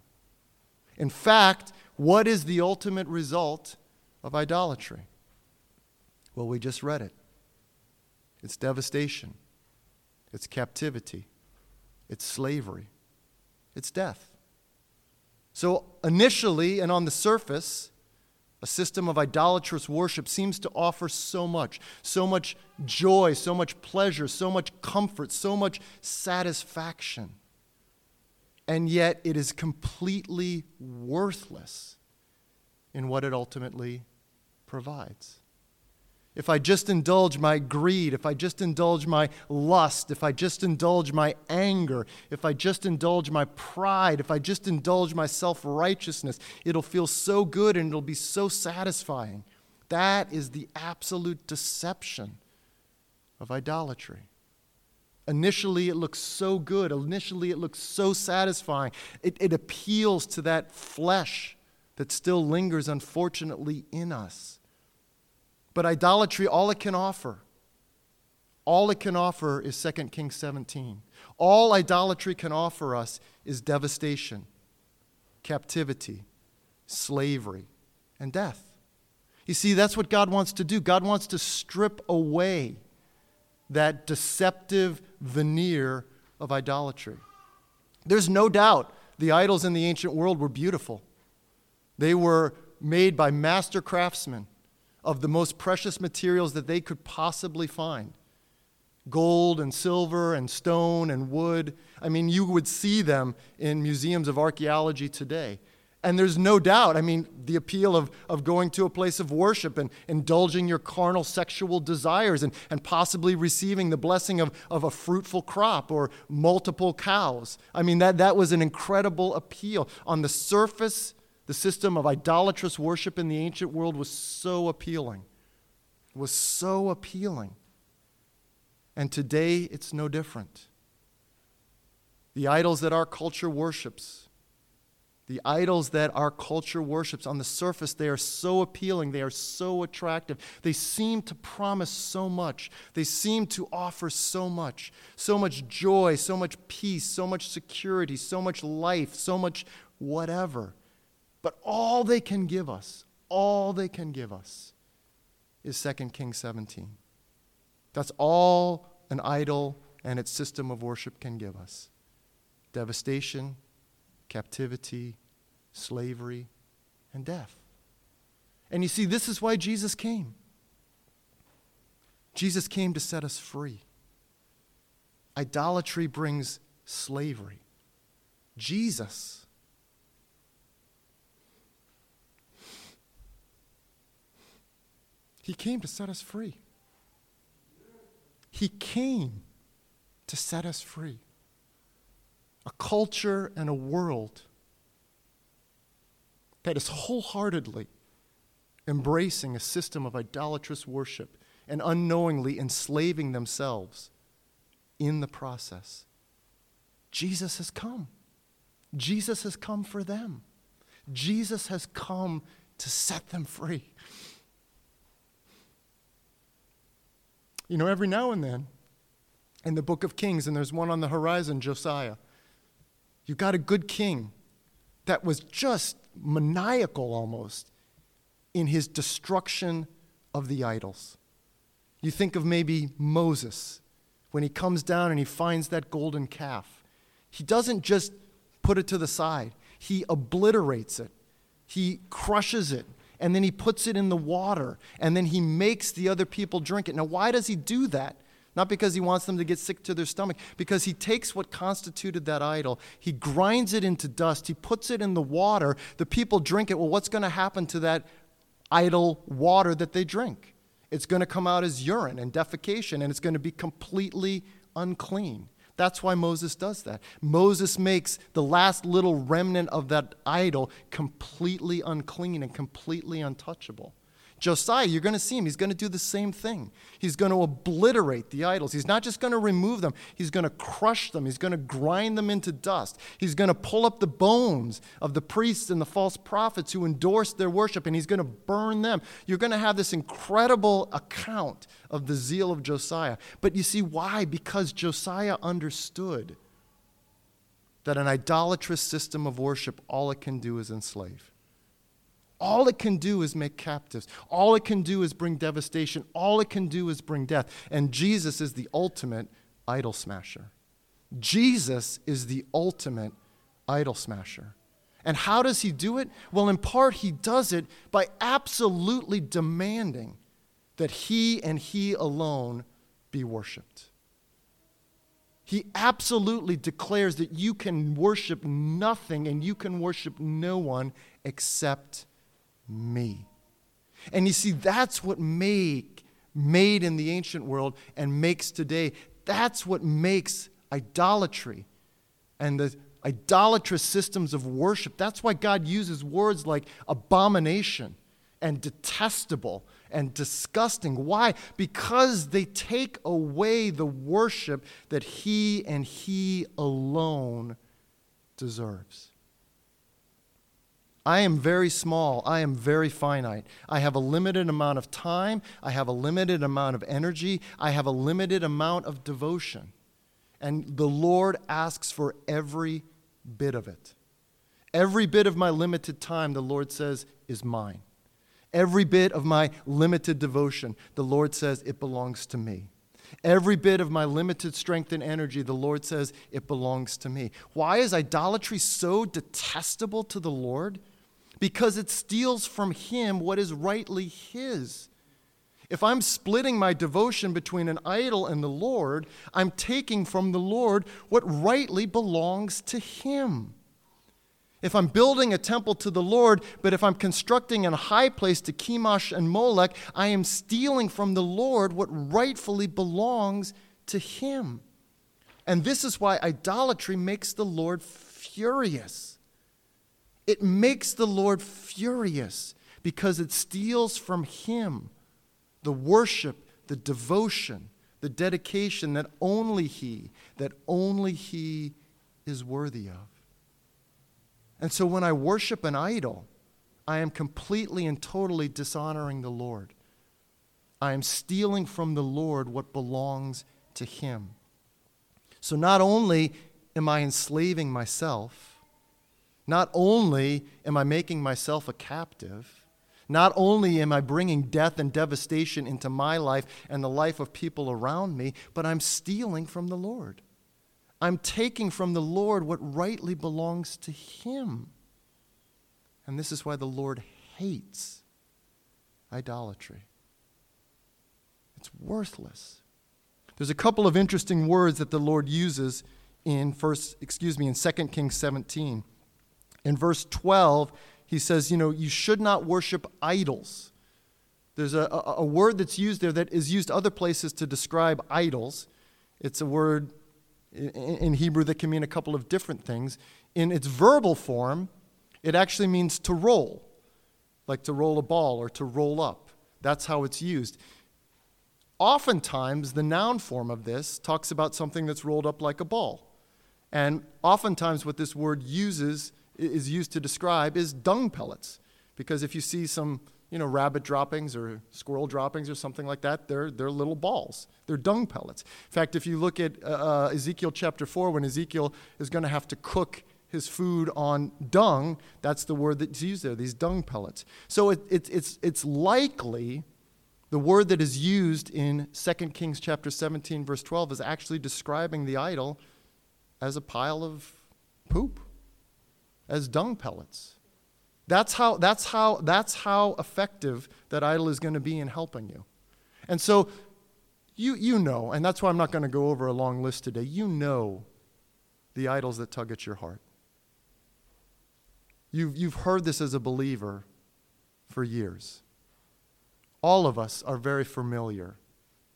In fact, what is the ultimate result of idolatry? Well, we just read it it's devastation, it's captivity, it's slavery, it's death. So, initially and on the surface, a system of idolatrous worship seems to offer so much, so much joy, so much pleasure, so much comfort, so much satisfaction. And yet it is completely worthless in what it ultimately provides if I just indulge my greed, if I just indulge my lust, if I just indulge my anger, if I just indulge my pride, if I just indulge my self righteousness, it'll feel so good and it'll be so satisfying. That is the absolute deception of idolatry. Initially, it looks so good. Initially, it looks so satisfying. It, it appeals to that flesh that still lingers, unfortunately, in us. But idolatry, all it can offer, all it can offer is 2 Kings 17. All idolatry can offer us is devastation, captivity, slavery, and death. You see, that's what God wants to do. God wants to strip away that deceptive veneer of idolatry. There's no doubt the idols in the ancient world were beautiful. They were made by master craftsmen of the most precious materials that they could possibly find gold and silver and stone and wood. I mean, you would see them in museums of archaeology today. And there's no doubt, I mean, the appeal of, of going to a place of worship and indulging your carnal sexual desires and, and possibly receiving the blessing of, of a fruitful crop or multiple cows. I mean, that, that was an incredible appeal. On the surface, the system of idolatrous worship in the ancient world was so appealing. It was so appealing. And today it's no different. The idols that our culture worships, the idols that our culture worships, on the surface, they are so appealing. They are so attractive. They seem to promise so much. They seem to offer so much so much joy, so much peace, so much security, so much life, so much whatever. But all they can give us, all they can give us is 2 Kings 17. That's all an idol and its system of worship can give us devastation, captivity, slavery, and death. And you see, this is why Jesus came. Jesus came to set us free. Idolatry brings slavery. Jesus He came to set us free. He came to set us free. A culture and a world that is wholeheartedly embracing a system of idolatrous worship and unknowingly enslaving themselves in the process. Jesus has come. Jesus has come for them. Jesus has come to set them free. You know, every now and then in the book of Kings, and there's one on the horizon, Josiah, you got a good king that was just maniacal almost in his destruction of the idols. You think of maybe Moses when he comes down and he finds that golden calf. He doesn't just put it to the side, he obliterates it, he crushes it, and then he puts it in the water, and then he makes the other people drink it. Now, why does he do that? Not because he wants them to get sick to their stomach, because he takes what constituted that idol, he grinds it into dust, he puts it in the water, the people drink it. Well, what's going to happen to that idol water that they drink? It's going to come out as urine and defecation, and it's going to be completely unclean. That's why Moses does that. Moses makes the last little remnant of that idol completely unclean and completely untouchable. Josiah, you're going to see him. He's going to do the same thing. He's going to obliterate the idols. He's not just going to remove them, he's going to crush them. He's going to grind them into dust. He's going to pull up the bones of the priests and the false prophets who endorsed their worship, and he's going to burn them. You're going to have this incredible account of the zeal of Josiah. But you see why? Because Josiah understood that an idolatrous system of worship, all it can do is enslave. All it can do is make captives. All it can do is bring devastation. All it can do is bring death. And Jesus is the ultimate idol smasher. Jesus is the ultimate idol smasher. And how does he do it? Well, in part, he does it by absolutely demanding that he and he alone be worshiped. He absolutely declares that you can worship nothing and you can worship no one except me. And you see, that's what make, made in the ancient world and makes today. That's what makes idolatry and the idolatrous systems of worship. That's why God uses words like abomination and detestable and disgusting. Why? Because they take away the worship that He and He alone deserves. I am very small. I am very finite. I have a limited amount of time. I have a limited amount of energy. I have a limited amount of devotion. And the Lord asks for every bit of it. Every bit of my limited time, the Lord says, is mine. Every bit of my limited devotion, the Lord says, it belongs to me. Every bit of my limited strength and energy, the Lord says, it belongs to me. Why is idolatry so detestable to the Lord? Because it steals from him what is rightly his. If I'm splitting my devotion between an idol and the Lord, I'm taking from the Lord what rightly belongs to him. If I'm building a temple to the Lord, but if I'm constructing a high place to Chemosh and Molech, I am stealing from the Lord what rightfully belongs to him. And this is why idolatry makes the Lord furious. It makes the Lord furious because it steals from him the worship, the devotion, the dedication that only he, that only he is worthy of. And so when I worship an idol, I am completely and totally dishonoring the Lord. I am stealing from the Lord what belongs to him. So not only am I enslaving myself, not only am I making myself a captive, not only am I bringing death and devastation into my life and the life of people around me, but I'm stealing from the Lord. I'm taking from the Lord what rightly belongs to Him. And this is why the Lord hates idolatry. It's worthless. There's a couple of interesting words that the Lord uses in first, excuse me, in 2 Kings 17. In verse 12, he says, you know, you should not worship idols. There's a, a, a word that's used there that is used other places to describe idols. It's a word in, in Hebrew that can mean a couple of different things. In its verbal form, it actually means to roll, like to roll a ball or to roll up. That's how it's used. Oftentimes, the noun form of this talks about something that's rolled up like a ball. And oftentimes, what this word uses is used to describe is dung pellets. Because if you see some, you know, rabbit droppings or squirrel droppings or something like that, they're, they're little balls. They're dung pellets. In fact, if you look at uh, uh Ezekiel chapter 4, when Ezekiel is going to have to cook his food on dung, that's the word that's used there, these dung pellets. So it, it, it's, it's likely the word that is used in 2 Kings chapter 17, verse 12, is actually describing the idol as a pile of poop, as dung pellets. That's how, that's how, that's how effective that idol is going to be in helping you. And so you, you know, and that's why I'm not going to go over a long list today, you know the idols that tug at your heart. You've, you've heard this as a believer for years. All of us are very familiar,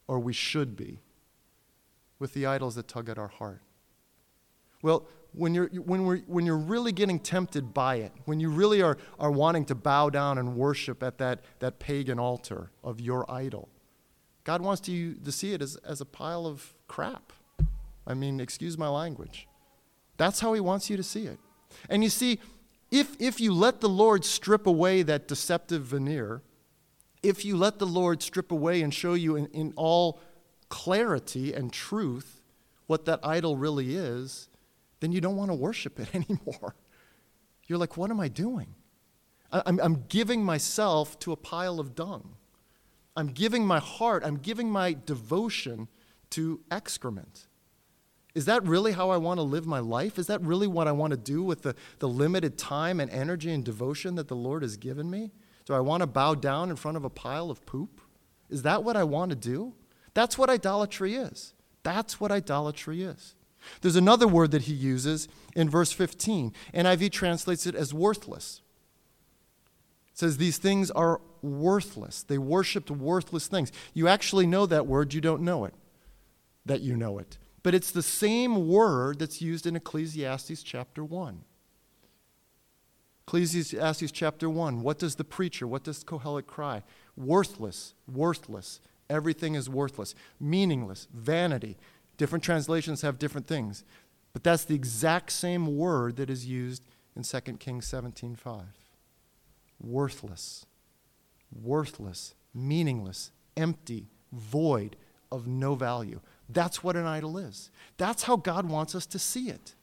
or we should be, with the idols that tug at our heart. Well, when you're, when, we're, when you're really getting tempted by it, when you really are, are wanting to bow down and worship at that, that pagan altar of your idol, God wants you to see it as, as a pile of crap. I mean, excuse my language. That's how He wants you to see it. And you see, if, if you let the Lord strip away that deceptive veneer, if you let the Lord strip away and show you in, in all clarity and truth what that idol really is, then you don't want to worship it anymore. You're like, what am I doing? I'm, I'm giving myself to a pile of dung. I'm giving my heart, I'm giving my devotion to excrement. Is that really how I want to live my life? Is that really what I want to do with the, the limited time and energy and devotion that the Lord has given me? Do I want to bow down in front of a pile of poop? Is that what I want to do? That's what idolatry is. That's what idolatry is. There's another word that he uses in verse 15. NIV translates it as worthless. It says these things are worthless. They worshiped worthless things. You actually know that word, you don't know it. That you know it. But it's the same word that's used in Ecclesiastes chapter 1. Ecclesiastes chapter 1. What does the preacher, what does Kohelet cry? Worthless, worthless. Everything is worthless, meaningless, vanity. Different translations have different things. But that's the exact same word that is used in 2 Kings 17:5. Worthless. Worthless, meaningless, empty, void, of no value. That's what an idol is. That's how God wants us to see it.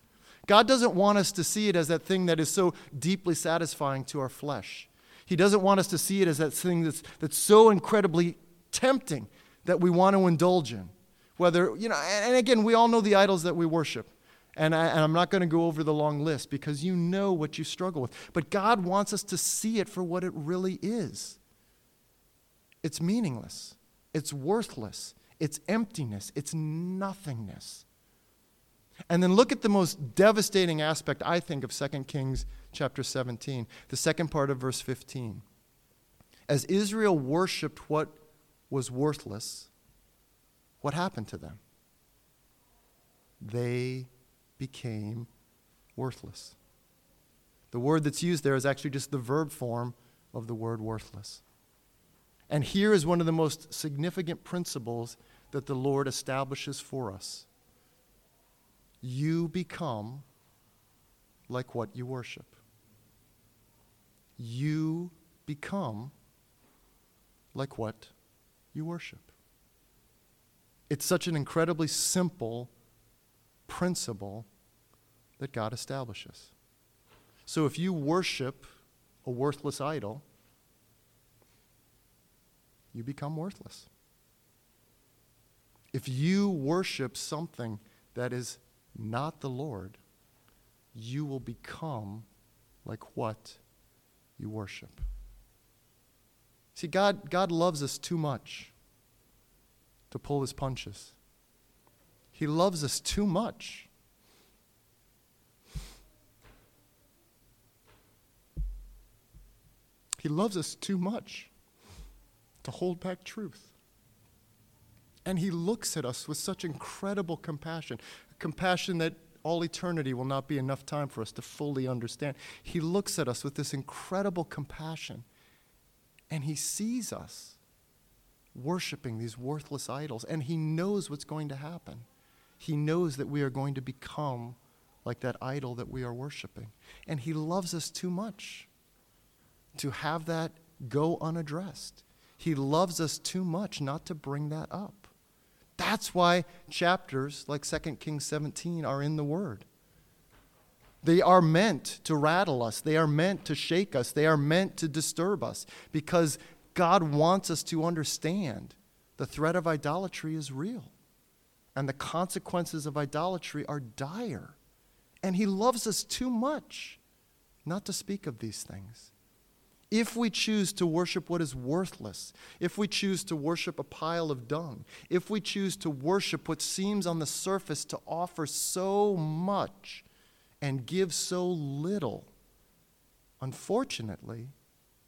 God doesn't want us to see it as that thing that is so deeply satisfying to our flesh. He doesn't want us to see it as that thing that's, that's so incredibly tempting that we want to indulge in. Whether, you know, and, and again, we all know the idols that we worship. And, I, I'm not going to go over the long list because you know what you struggle with. But God wants us to see it for what it really is it's meaningless, it's worthless, it's emptiness, it's nothingness. And then look at the most devastating aspect, I think, of 2 Kings chapter 17, the second part of verse 15. As Israel worshiped what was worthless, what happened to them? They became worthless. The word that's used there is actually just the verb form of the word worthless. And here is one of the most significant principles that the Lord establishes for us you become like what you worship. You become like what you worship. It's such an incredibly simple principle that God establishes. So if you worship a worthless idol, you become worthless. If you worship something that is not the Lord, you will become like what you worship. See, God, God loves us too much to pull his punches. He loves us too much. He loves us too much to hold back truth. And he looks at us with such incredible compassion, compassion that all eternity will not be enough time for us to fully understand. He looks at us with this incredible compassion, and he sees us worshiping these worthless idols, and he knows what's going to happen. He knows that we are going to become like that idol that we are worshiping. And he loves us too much to have that go unaddressed. He loves us too much not to bring that up. That's why chapters like 2 Kings 17 are in the Word. They are meant to rattle us, they are meant to shake us, they are meant to disturb us because God wants us to understand the threat of idolatry is real and the consequences of idolatry are dire. And He loves us too much not to speak of these things. If we choose to worship what is worthless, if we choose to worship a pile of dung, if we choose to worship what seems on the surface to offer so much and give so little, unfortunately,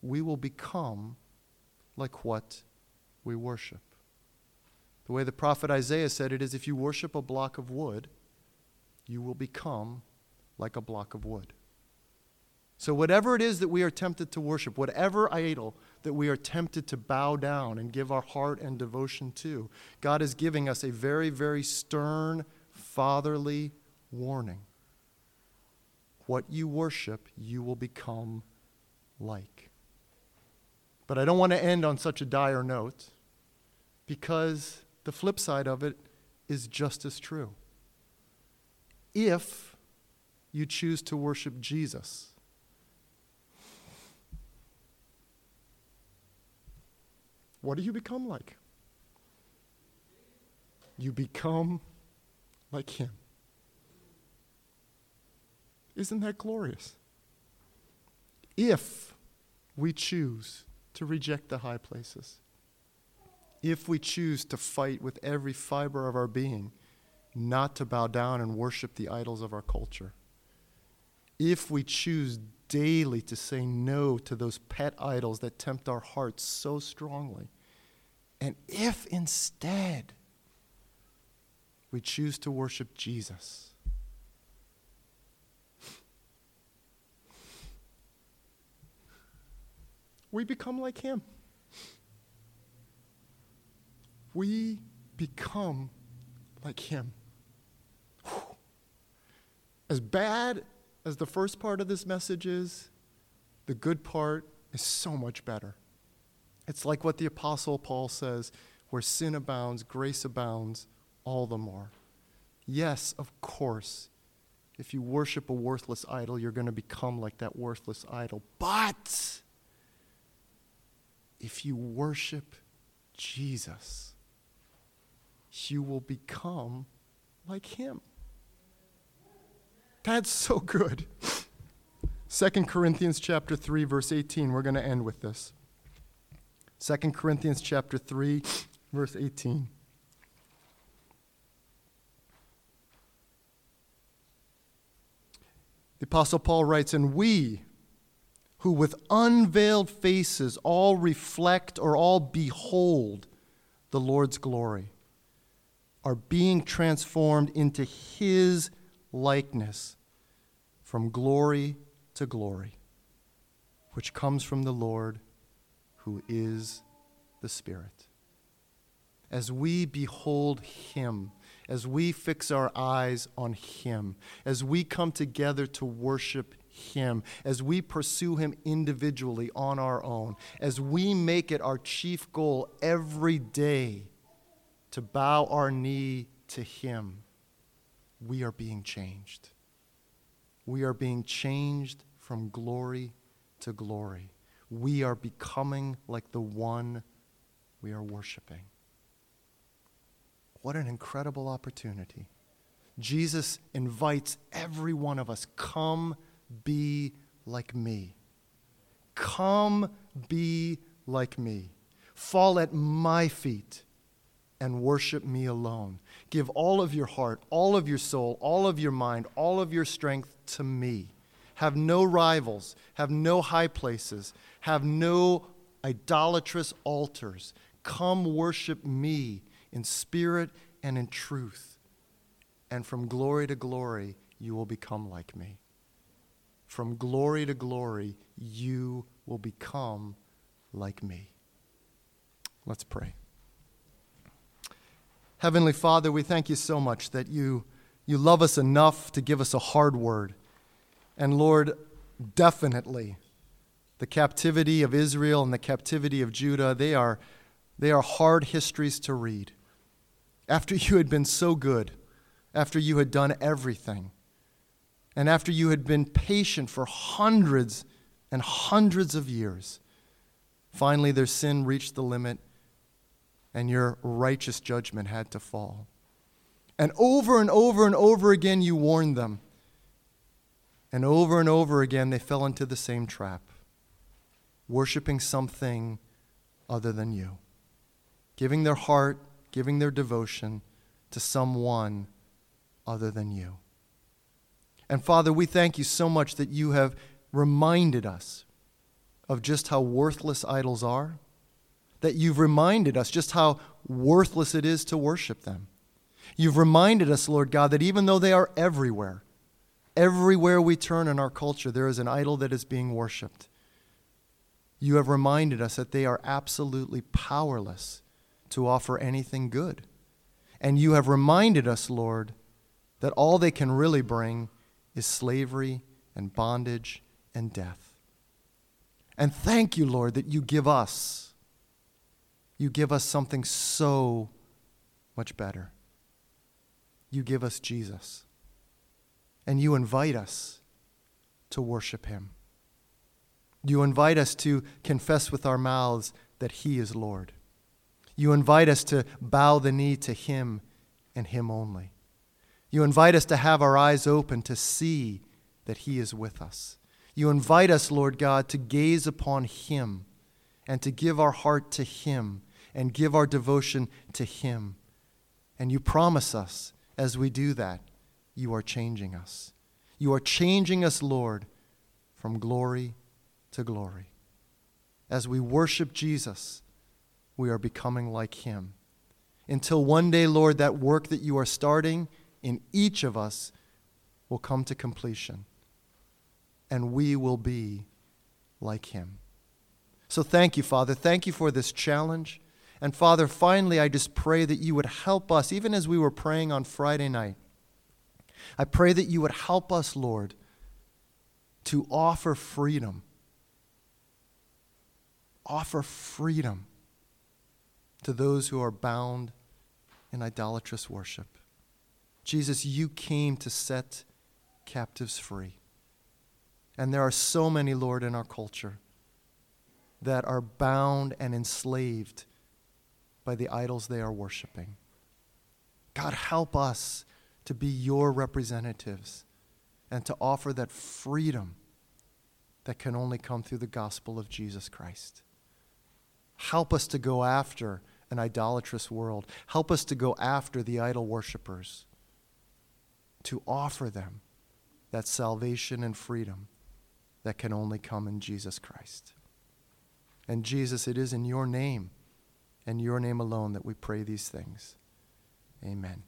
we will become like what we worship. The way the prophet Isaiah said it is if you worship a block of wood, you will become like a block of wood. So, whatever it is that we are tempted to worship, whatever idol that we are tempted to bow down and give our heart and devotion to, God is giving us a very, very stern, fatherly warning. What you worship, you will become like. But I don't want to end on such a dire note because the flip side of it is just as true. If you choose to worship Jesus, what do you become like? You become like Him. Isn't that glorious? If we choose to reject the high places, if we choose to fight with every fiber of our being not to bow down and worship the idols of our culture, if we choose daily to say no to those pet idols that tempt our hearts so strongly. And if instead we choose to worship Jesus, we become like him. We become like him. As bad as the first part of this message is, the good part is so much better. It's like what the Apostle Paul says where sin abounds, grace abounds all the more. Yes, of course, if you worship a worthless idol, you're going to become like that worthless idol. But if you worship Jesus, you will become like him. That's so good. 2 Corinthians chapter 3 verse 18. We're going to end with this. 2 Corinthians chapter 3 verse 18. The apostle Paul writes, "And we who with unveiled faces all reflect or all behold the Lord's glory are being transformed into his likeness from glory to glory, which comes from the Lord who is the Spirit. As we behold him, as we fix our eyes on him, as we come together to worship him, as we pursue him individually on our own, as we make it our chief goal every day to bow our knee to him we are being changed. We are being changed from glory to glory. We are becoming like the one we are worshiping. What an incredible opportunity. Jesus invites every one of us come be like me. Come be like me. Fall at my feet and worship me alone. Give all of your heart, all of your soul, all of your mind, all of your strength to me. Have no rivals, have no high places, have no idolatrous altars. Come worship me in spirit and in truth. And from glory to glory, you will become like me. From glory to glory, you will become like me. Let's pray. Heavenly Father, we thank you so much that you, you love us enough to give us a hard word. And Lord, definitely, the captivity of Israel and the captivity of Judah, they are, they are hard histories to read. After you had been so good, after you had done everything, and after you had been patient for hundreds and hundreds of years, finally their sin reached the limit and your righteous judgment had to fall. And over and over and over again, you warned them. And over and over again, they fell into the same trap, worshiping something other than you, giving their heart, giving their devotion to someone other than you. And Father, we thank you so much that you have reminded us of just how worthless idols are that you've reminded us just how worthless it is to worship them. You've reminded us, Lord God, that even though they are everywhere, everywhere we turn in our culture, there is an idol that is being worshiped. You have reminded us that they are absolutely powerless to offer anything good. And you have reminded us, Lord, that all they can really bring is slavery and bondage and death. And thank you, Lord, that you give us you give us something so much better. You give us Jesus. And you invite us to worship him. You invite us to confess with our mouths that he is Lord. You invite us to bow the knee to him and him only. You invite us to have our eyes open to see that he is with us. You invite us, Lord God, to gaze upon him and to give our heart to him and give our devotion to Him. And you promise us as we do that, you are changing us. You are changing us, Lord, from glory to glory. As we worship Jesus, we are becoming like Him. Until one day, Lord, that work that you are starting in each of us will come to completion, and we will be like Him. So thank you, Father. Thank you for this challenge. And Father, finally, I just pray that you would help us, even as we were praying on Friday night. I pray that you would help us, Lord, to offer freedom. Offer freedom to those who are bound in idolatrous worship. Jesus, you came to set captives free. And there are so many, Lord, in our culture that are bound and enslaved by the idols they are worshiping. God, help us to be your representatives and to offer that freedom that can only come through the gospel of Jesus Christ. Help us to go after an idolatrous world. Help us to go after the idol worshippers, to offer them that salvation and freedom that can only come in Jesus Christ. And Jesus, it is in your name and your name alone that we pray these things. Amen.